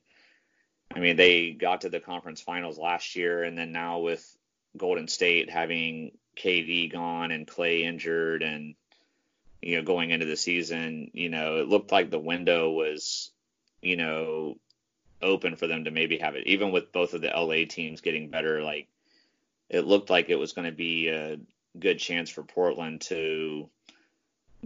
I mean, they got to the conference finals last year, and then now with Golden State having KD gone and Clay injured, and you know, going into the season, you know, it looked like the window was, you know, open for them to maybe have it. Even with both of the LA teams getting better, like it looked like it was going to be a good chance for Portland to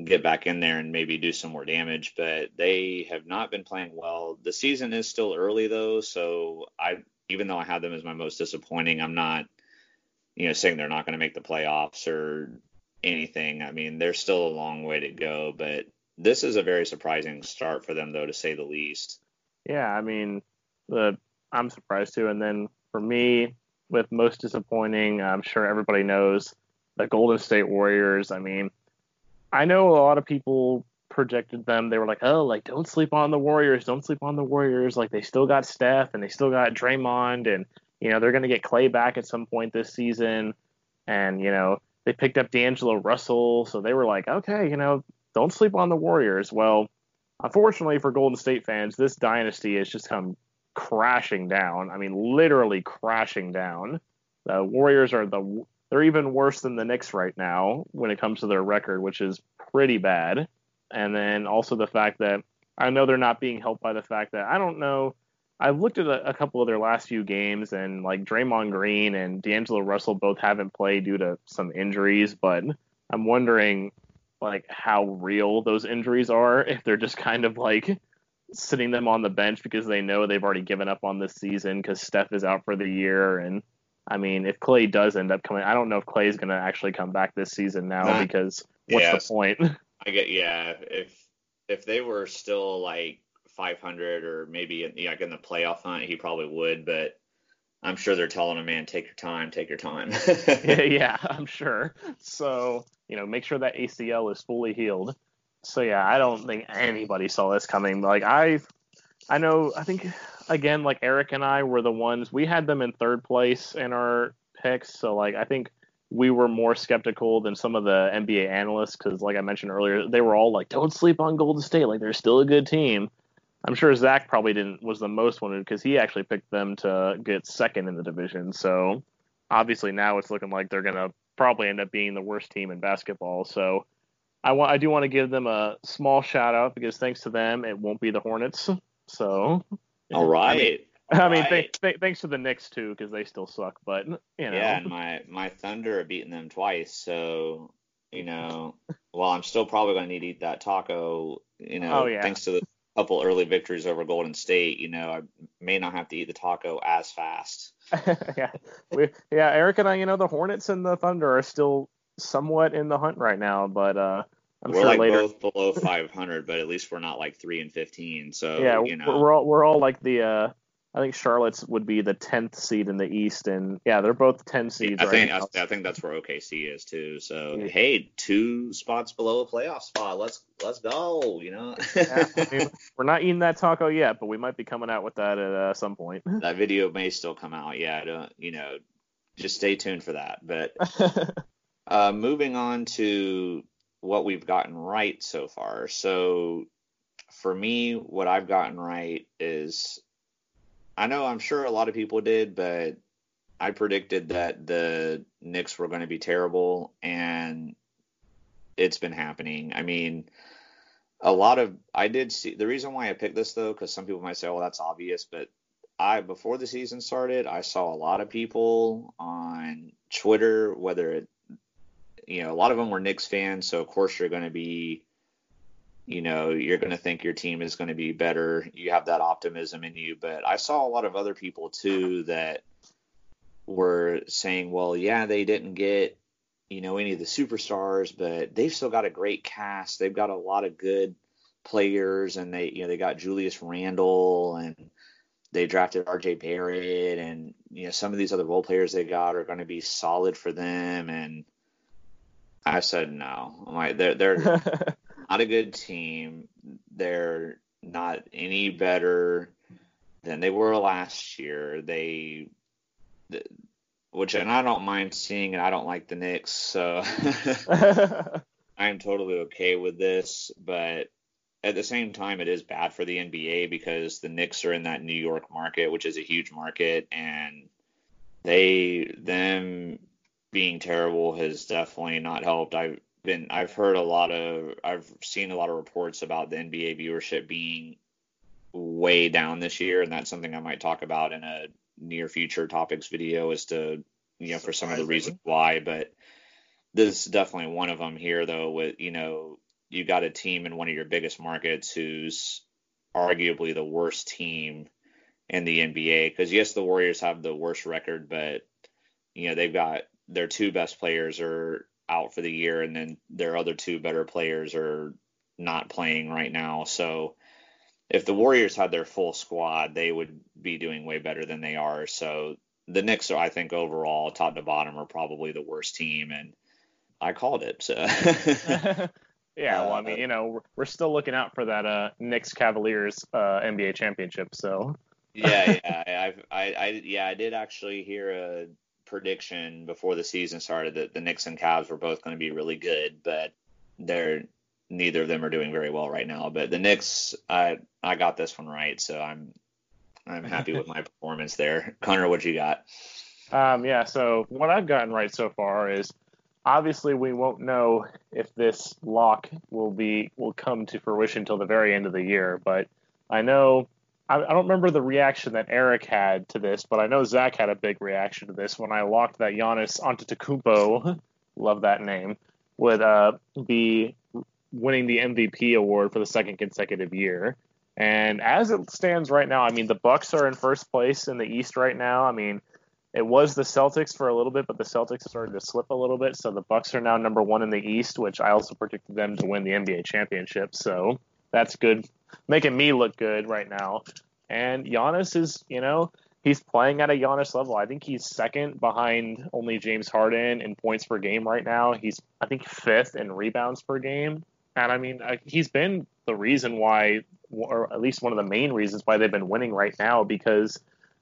get back in there and maybe do some more damage, but they have not been playing well. The season is still early though, so I even though I have them as my most disappointing, I'm not you know saying they're not going to make the playoffs or anything. I mean, there's still a long way to go, but this is a very surprising start for them though to say the least. Yeah, I mean, the I'm surprised too and then for me with most disappointing, I'm sure everybody knows the Golden State Warriors. I mean, I know a lot of people projected them. They were like, oh, like don't sleep on the Warriors, don't sleep on the Warriors. Like they still got Steph and they still got Draymond, and you know they're gonna get Clay back at some point this season. And you know they picked up D'Angelo Russell, so they were like, okay, you know, don't sleep on the Warriors. Well, unfortunately for Golden State fans, this dynasty has just come crashing down. I mean, literally crashing down. The Warriors are the they're even worse than the Knicks right now when it comes to their record, which is pretty bad. And then also the fact that I know they're not being helped by the fact that I don't know. I've looked at a, a couple of their last few games, and like Draymond Green and D'Angelo Russell both haven't played due to some injuries, but I'm wondering like how real those injuries are if they're just kind of like sitting them on the bench because they know they've already given up on this season because Steph is out for the year and I mean, if Clay does end up coming, I don't know if Clay is going to actually come back this season now because what's yeah, the point? I get yeah. If if they were still like 500 or maybe in, like in the playoff hunt, he probably would. But I'm sure they're telling him, man, take your time, take your time. yeah, yeah, I'm sure. So, you know, make sure that ACL is fully healed. So yeah, I don't think anybody saw this coming. Like I, I know, I think again, like Eric and I were the ones we had them in third place in our picks. So like I think we were more skeptical than some of the NBA analysts because, like I mentioned earlier, they were all like, "Don't sleep on Golden State. Like they're still a good team." I'm sure Zach probably didn't was the most wanted because he actually picked them to get second in the division. So obviously now it's looking like they're gonna probably end up being the worst team in basketball. So I want I do want to give them a small shout out because thanks to them it won't be the Hornets. So all right. I mean, th- th- thanks to the Knicks too, because they still suck. But you know, yeah, and my my Thunder have beaten them twice, so you know, well, I'm still probably going to need to eat that taco. You know, oh, yeah. thanks to the couple early victories over Golden State, you know, I may not have to eat the taco as fast. yeah, we, yeah, Eric and I, you know, the Hornets and the Thunder are still somewhat in the hunt right now, but uh, I'm we're sure like later. both below 500, but at least we're not like three and 15. So yeah, you know. we're all we're all like the uh, I think Charlotte's would be the tenth seed in the East, and yeah, they're both ten seeds. I right think now. I, I think that's where OKC is too. So Yeah. hey, two spots below a playoff spot. Let's let's go. You know. Yeah, I mean, we're not eating that taco yet, but we might be coming out with that at uh, some point. that video may still come out. Yeah, I don't, you know, just stay tuned for that. But uh, moving on to what we've gotten right so far. So for me, what I've gotten right is I know I'm sure a lot of people did, but I predicted that the Knicks were going to be terrible, and it's been happening. I mean, a lot of I did see the reason why I picked this though, because some people might say, "Well, that's obvious," but I before the season started, I saw a lot of people on Twitter, whether it, you know, a lot of them were Knicks fans, so of course you're going to be, you know, you're going to think your team is going to be better. You have that optimism in you, but I saw a lot of other people too that were saying, well, yeah, they didn't get, you know, any of the superstars, but they've still got a great cast. They've got a lot of good players, and they, you know, they got Julius Randle and they drafted RJ Barrett, and you know, some of these other role players they got are going to be solid for them. And I said no. I'm like, they're they're not a good team. They're not any better than they were last year. They, th- which, and I don't mind seeing it. I don't like the Knicks, so I'm totally okay with this. But at the same time, it is bad for the NBA because the Knicks are in that New York market, which is a huge market, and they them being terrible has definitely not helped. I've been I've heard a lot of I've seen a lot of reports about the NBA viewership being way down this year, and that's something I might talk about in a near future topics video as to you know for some of the reasons why. But this is definitely one of them here, though. With you know you got a team in one of your biggest markets who's arguably the worst team in the NBA. Because yes, the Warriors have the worst record, but you know they've got their two best players are out for the year, and then their other two better players are not playing right now. So if the Warriors had their full squad, they would be doing way better than they are. So the Knicks are, I think, overall, top to bottom, are probably the worst team, and I called it. So yeah, well, I mean, you know, we're, still looking out for that uh, Knicks Cavaliers uh, NBA championship. So yeah, yeah, I've, I, I, yeah, I did actually hear a prediction before the season started that the Knicks and Cavs were both going to be really good, but they're neither of them are doing very well right now. But the Knicks, I, I got this one right, so I'm, I'm happy with my performance there. Connor, what you got? Um, yeah, so what I've gotten right so far is obviously we won't know if this lock will be will come to fruition till the very end of the year, but I know I, I don't remember the reaction that Eric had to this, but I know Zach had a big reaction to this when I locked that Giannis Antetokounmpo, love that name, would uh, be winning the MVP award for the second consecutive year. And as it stands right now, I mean the Bucks are in first place in the East right now. I mean it was the Celtics for a little bit, but the Celtics started to slip a little bit. So the Bucks are now number one in the East, which I also predicted them to win the NBA championship. So that's good, making me look good right now. And Giannis is, you know, he's playing at a Giannis level. I think he's second behind only James Harden in points per game right now. He's I think fifth in rebounds per game. And I mean, uh, he's been the reason why, or at least one of the main reasons why they've been winning right now because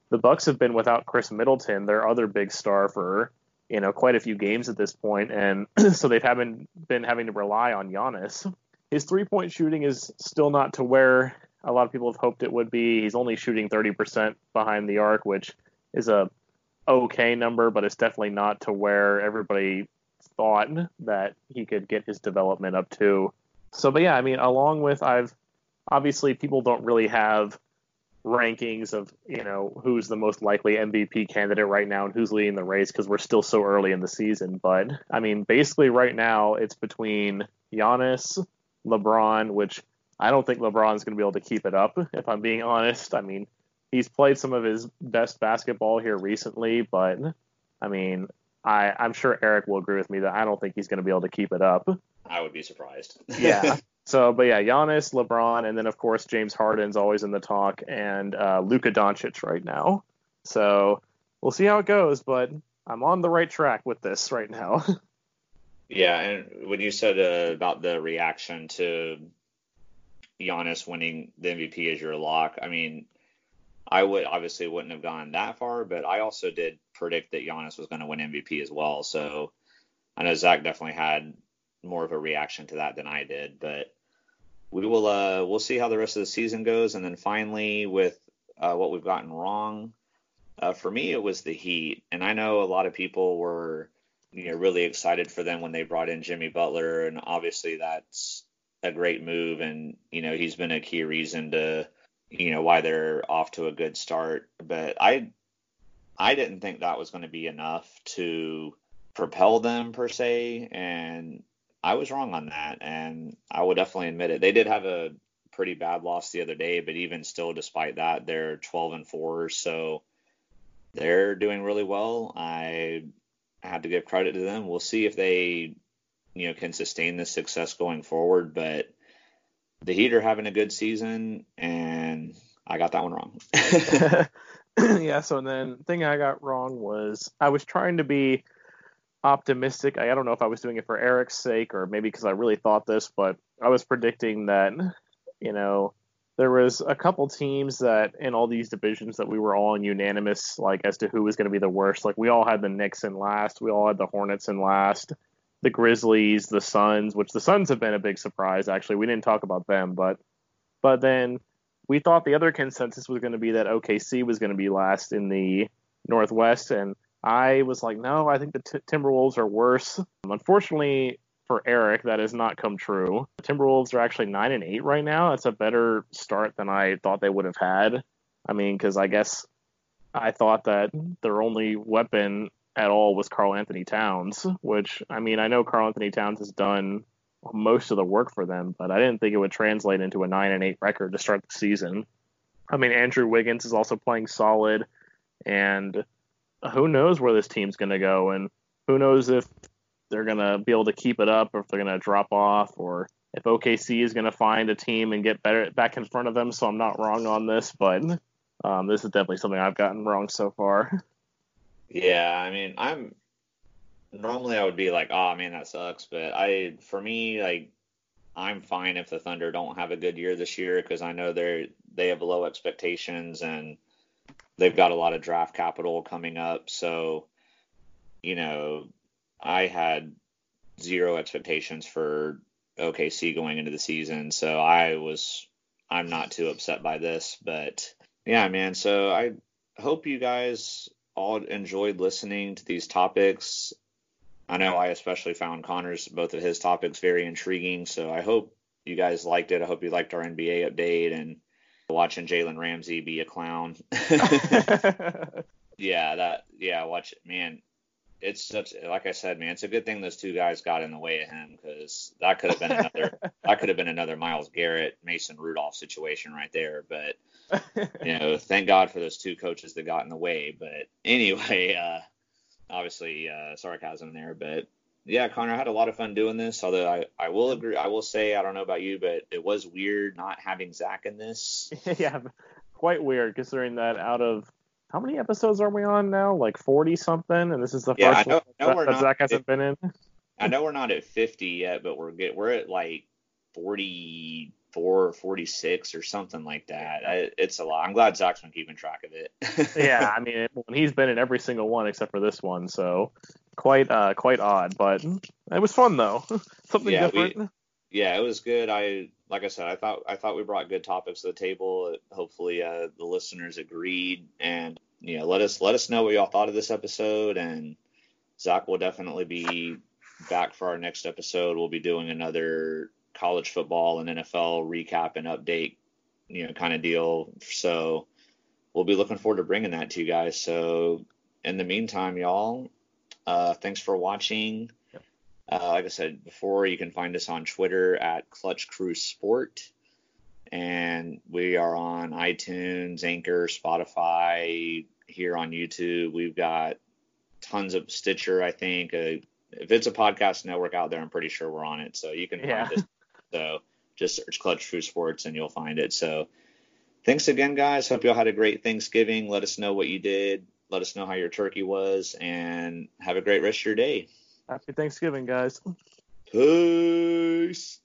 the Bucks have been without Khris Middleton, their other big star for you know quite a few games at this point, and so they've haven't been having to rely on Giannis. His three point shooting is still not to where a lot of people have hoped it would be. He's only shooting 30% behind the arc, which is a okay number, but it's definitely not to where everybody thought that he could get his development up to. So, but yeah, I mean, along with I've obviously people don't really have rankings of you know who's the most likely MVP candidate right now and who's leading the race because we're still so early in the season. But I mean, basically right now it's between Giannis, LeBron, which I don't think LeBron's going to be able to keep it up. If I'm being honest, I mean, he's played some of his best basketball here recently, but I mean, I I'm sure Eric will agree with me that I don't think he's going to be able to keep it up. I would be surprised. yeah. So, but yeah, Giannis, LeBron, and then of course James Harden's always in the talk, and uh, Luka Doncic right now. So we'll see how it goes, but I'm on the right track with this right now. yeah, and when you said uh, about the reaction to Giannis winning the MVP as your lock, I mean, I would obviously wouldn't have gone that far, but I also did predict that Giannis was going to win MVP as well. So I know Zach definitely had more of a reaction to that than I did, but we will uh, we'll see how the rest of the season goes, and then finally with uh, what we've gotten wrong. Uh, for me, it was the Heat, and I know a lot of people were you know really excited for them when they brought in Jimmy Butler, and obviously that's a great move, and you know he's been a key reason to you know why they're off to a good start. But I I didn't think that was going to be enough to propel them per se, and I was wrong on that, and I will definitely admit it. They did have a pretty bad loss the other day, but even still, despite that, they're 12 and four, so they're doing really well. I had to give credit to them. We'll see if they, you know, can sustain this success going forward. But the Heat are having a good season, and I got that one wrong. yeah. So then, thing I got wrong was I was trying to be optimistic. I, I don't know if I was doing it for Eric's sake or maybe because I really thought this, but I was predicting that, you know, there was a couple teams that in all these divisions that we were all unanimous like as to who was going to be the worst. Like we all had the Knicks in last, we all had the Hornets in last, the Grizzlies, the Suns, which the Suns have been a big surprise actually. We didn't talk about them, but but then we thought the other consensus was going to be that OKC was going to be last in the Northwest and I was like, no, I think the t- Timberwolves are worse. Unfortunately for Eric, that has not come true. The Timberwolves are actually nine and eight right now. That's a better start than I thought they would have had. I mean, because I guess I thought that their only weapon at all was Karl-Anthony Towns, which I mean, I know Karl-Anthony Towns has done most of the work for them, but I didn't think it would translate into a nine and eight record to start the season. I mean, Andrew Wiggins is also playing solid, and who knows where this team's going to go, and who knows if they're going to be able to keep it up, or if they're going to drop off, or if OKC is going to find a team and get better back in front of them. So I'm not wrong on this, but um, this is definitely something I've gotten wrong so far. Yeah, I mean, I'm normally I would be like, oh man, that sucks, but I, for me, like, I'm fine if the Thunder don't have a good year this year because I know they're they have low expectations and they've got a lot of draft capital coming up. So, you know, I had zero expectations for OKC going into the season. So I was, I'm not too upset by this. But yeah, man. So I hope you guys all enjoyed listening to these topics. I know I especially found Connor's, both of his topics, very intriguing. So I hope you guys liked it. I hope you liked our NBA update and watching Jalen Ramsey be a clown. yeah, that yeah, watch it, man. It's such like I said, man. It's a good thing those two guys got in the way of him because that could have been another that could have been another Myles Garrett, Mason Rudolph situation right there. But you know, thank God for those two coaches that got in the way. But anyway, uh, obviously uh, sarcasm there, but yeah, Connor, I had a lot of fun doing this. Although I, I will agree, I will say, I don't know about you, but it was weird not having Zach in this. yeah, quite weird considering that out of how many episodes are we on now? Like 40 something, and this is the Yeah, first I know- one I know that, we're that not- Zach hasn't been in. I know we're not at 50 yet, but we're get we're at like 44, or 46 or something like that. I, it's a lot. I'm glad Zach's been keeping track of it. yeah, I mean, he's been in every single one except for this one, so quite uh quite odd, but it was fun though. Something Yeah, we- different. Yeah, it was good. I like I said, I thought I thought we brought good topics to the table. Hopefully, uh, the listeners agreed, and you know, let us let us know what y'all thought of this episode. And Zach will definitely be back for our next episode. We'll be doing another college football and NFL recap and update, you know, kind of deal. So we'll be looking forward to bringing that to you guys. So in the meantime, y'all, uh, thanks for watching. Uh, like I said before, you can find us on Twitter at Clutch Crew Sport, and we are on iTunes, Anchor, Spotify, here on YouTube. We've got tons of Stitcher, I think. Uh, if it's a podcast network out there, I'm pretty sure we're on it. So you can Yeah. find us. So just search Clutch Crew Sports and you'll find it. So thanks again, guys. Hope y'all had a great Thanksgiving. Let us know what you did. Let us know how your turkey was, and have a great rest of your day. Happy Thanksgiving, guys. Peace.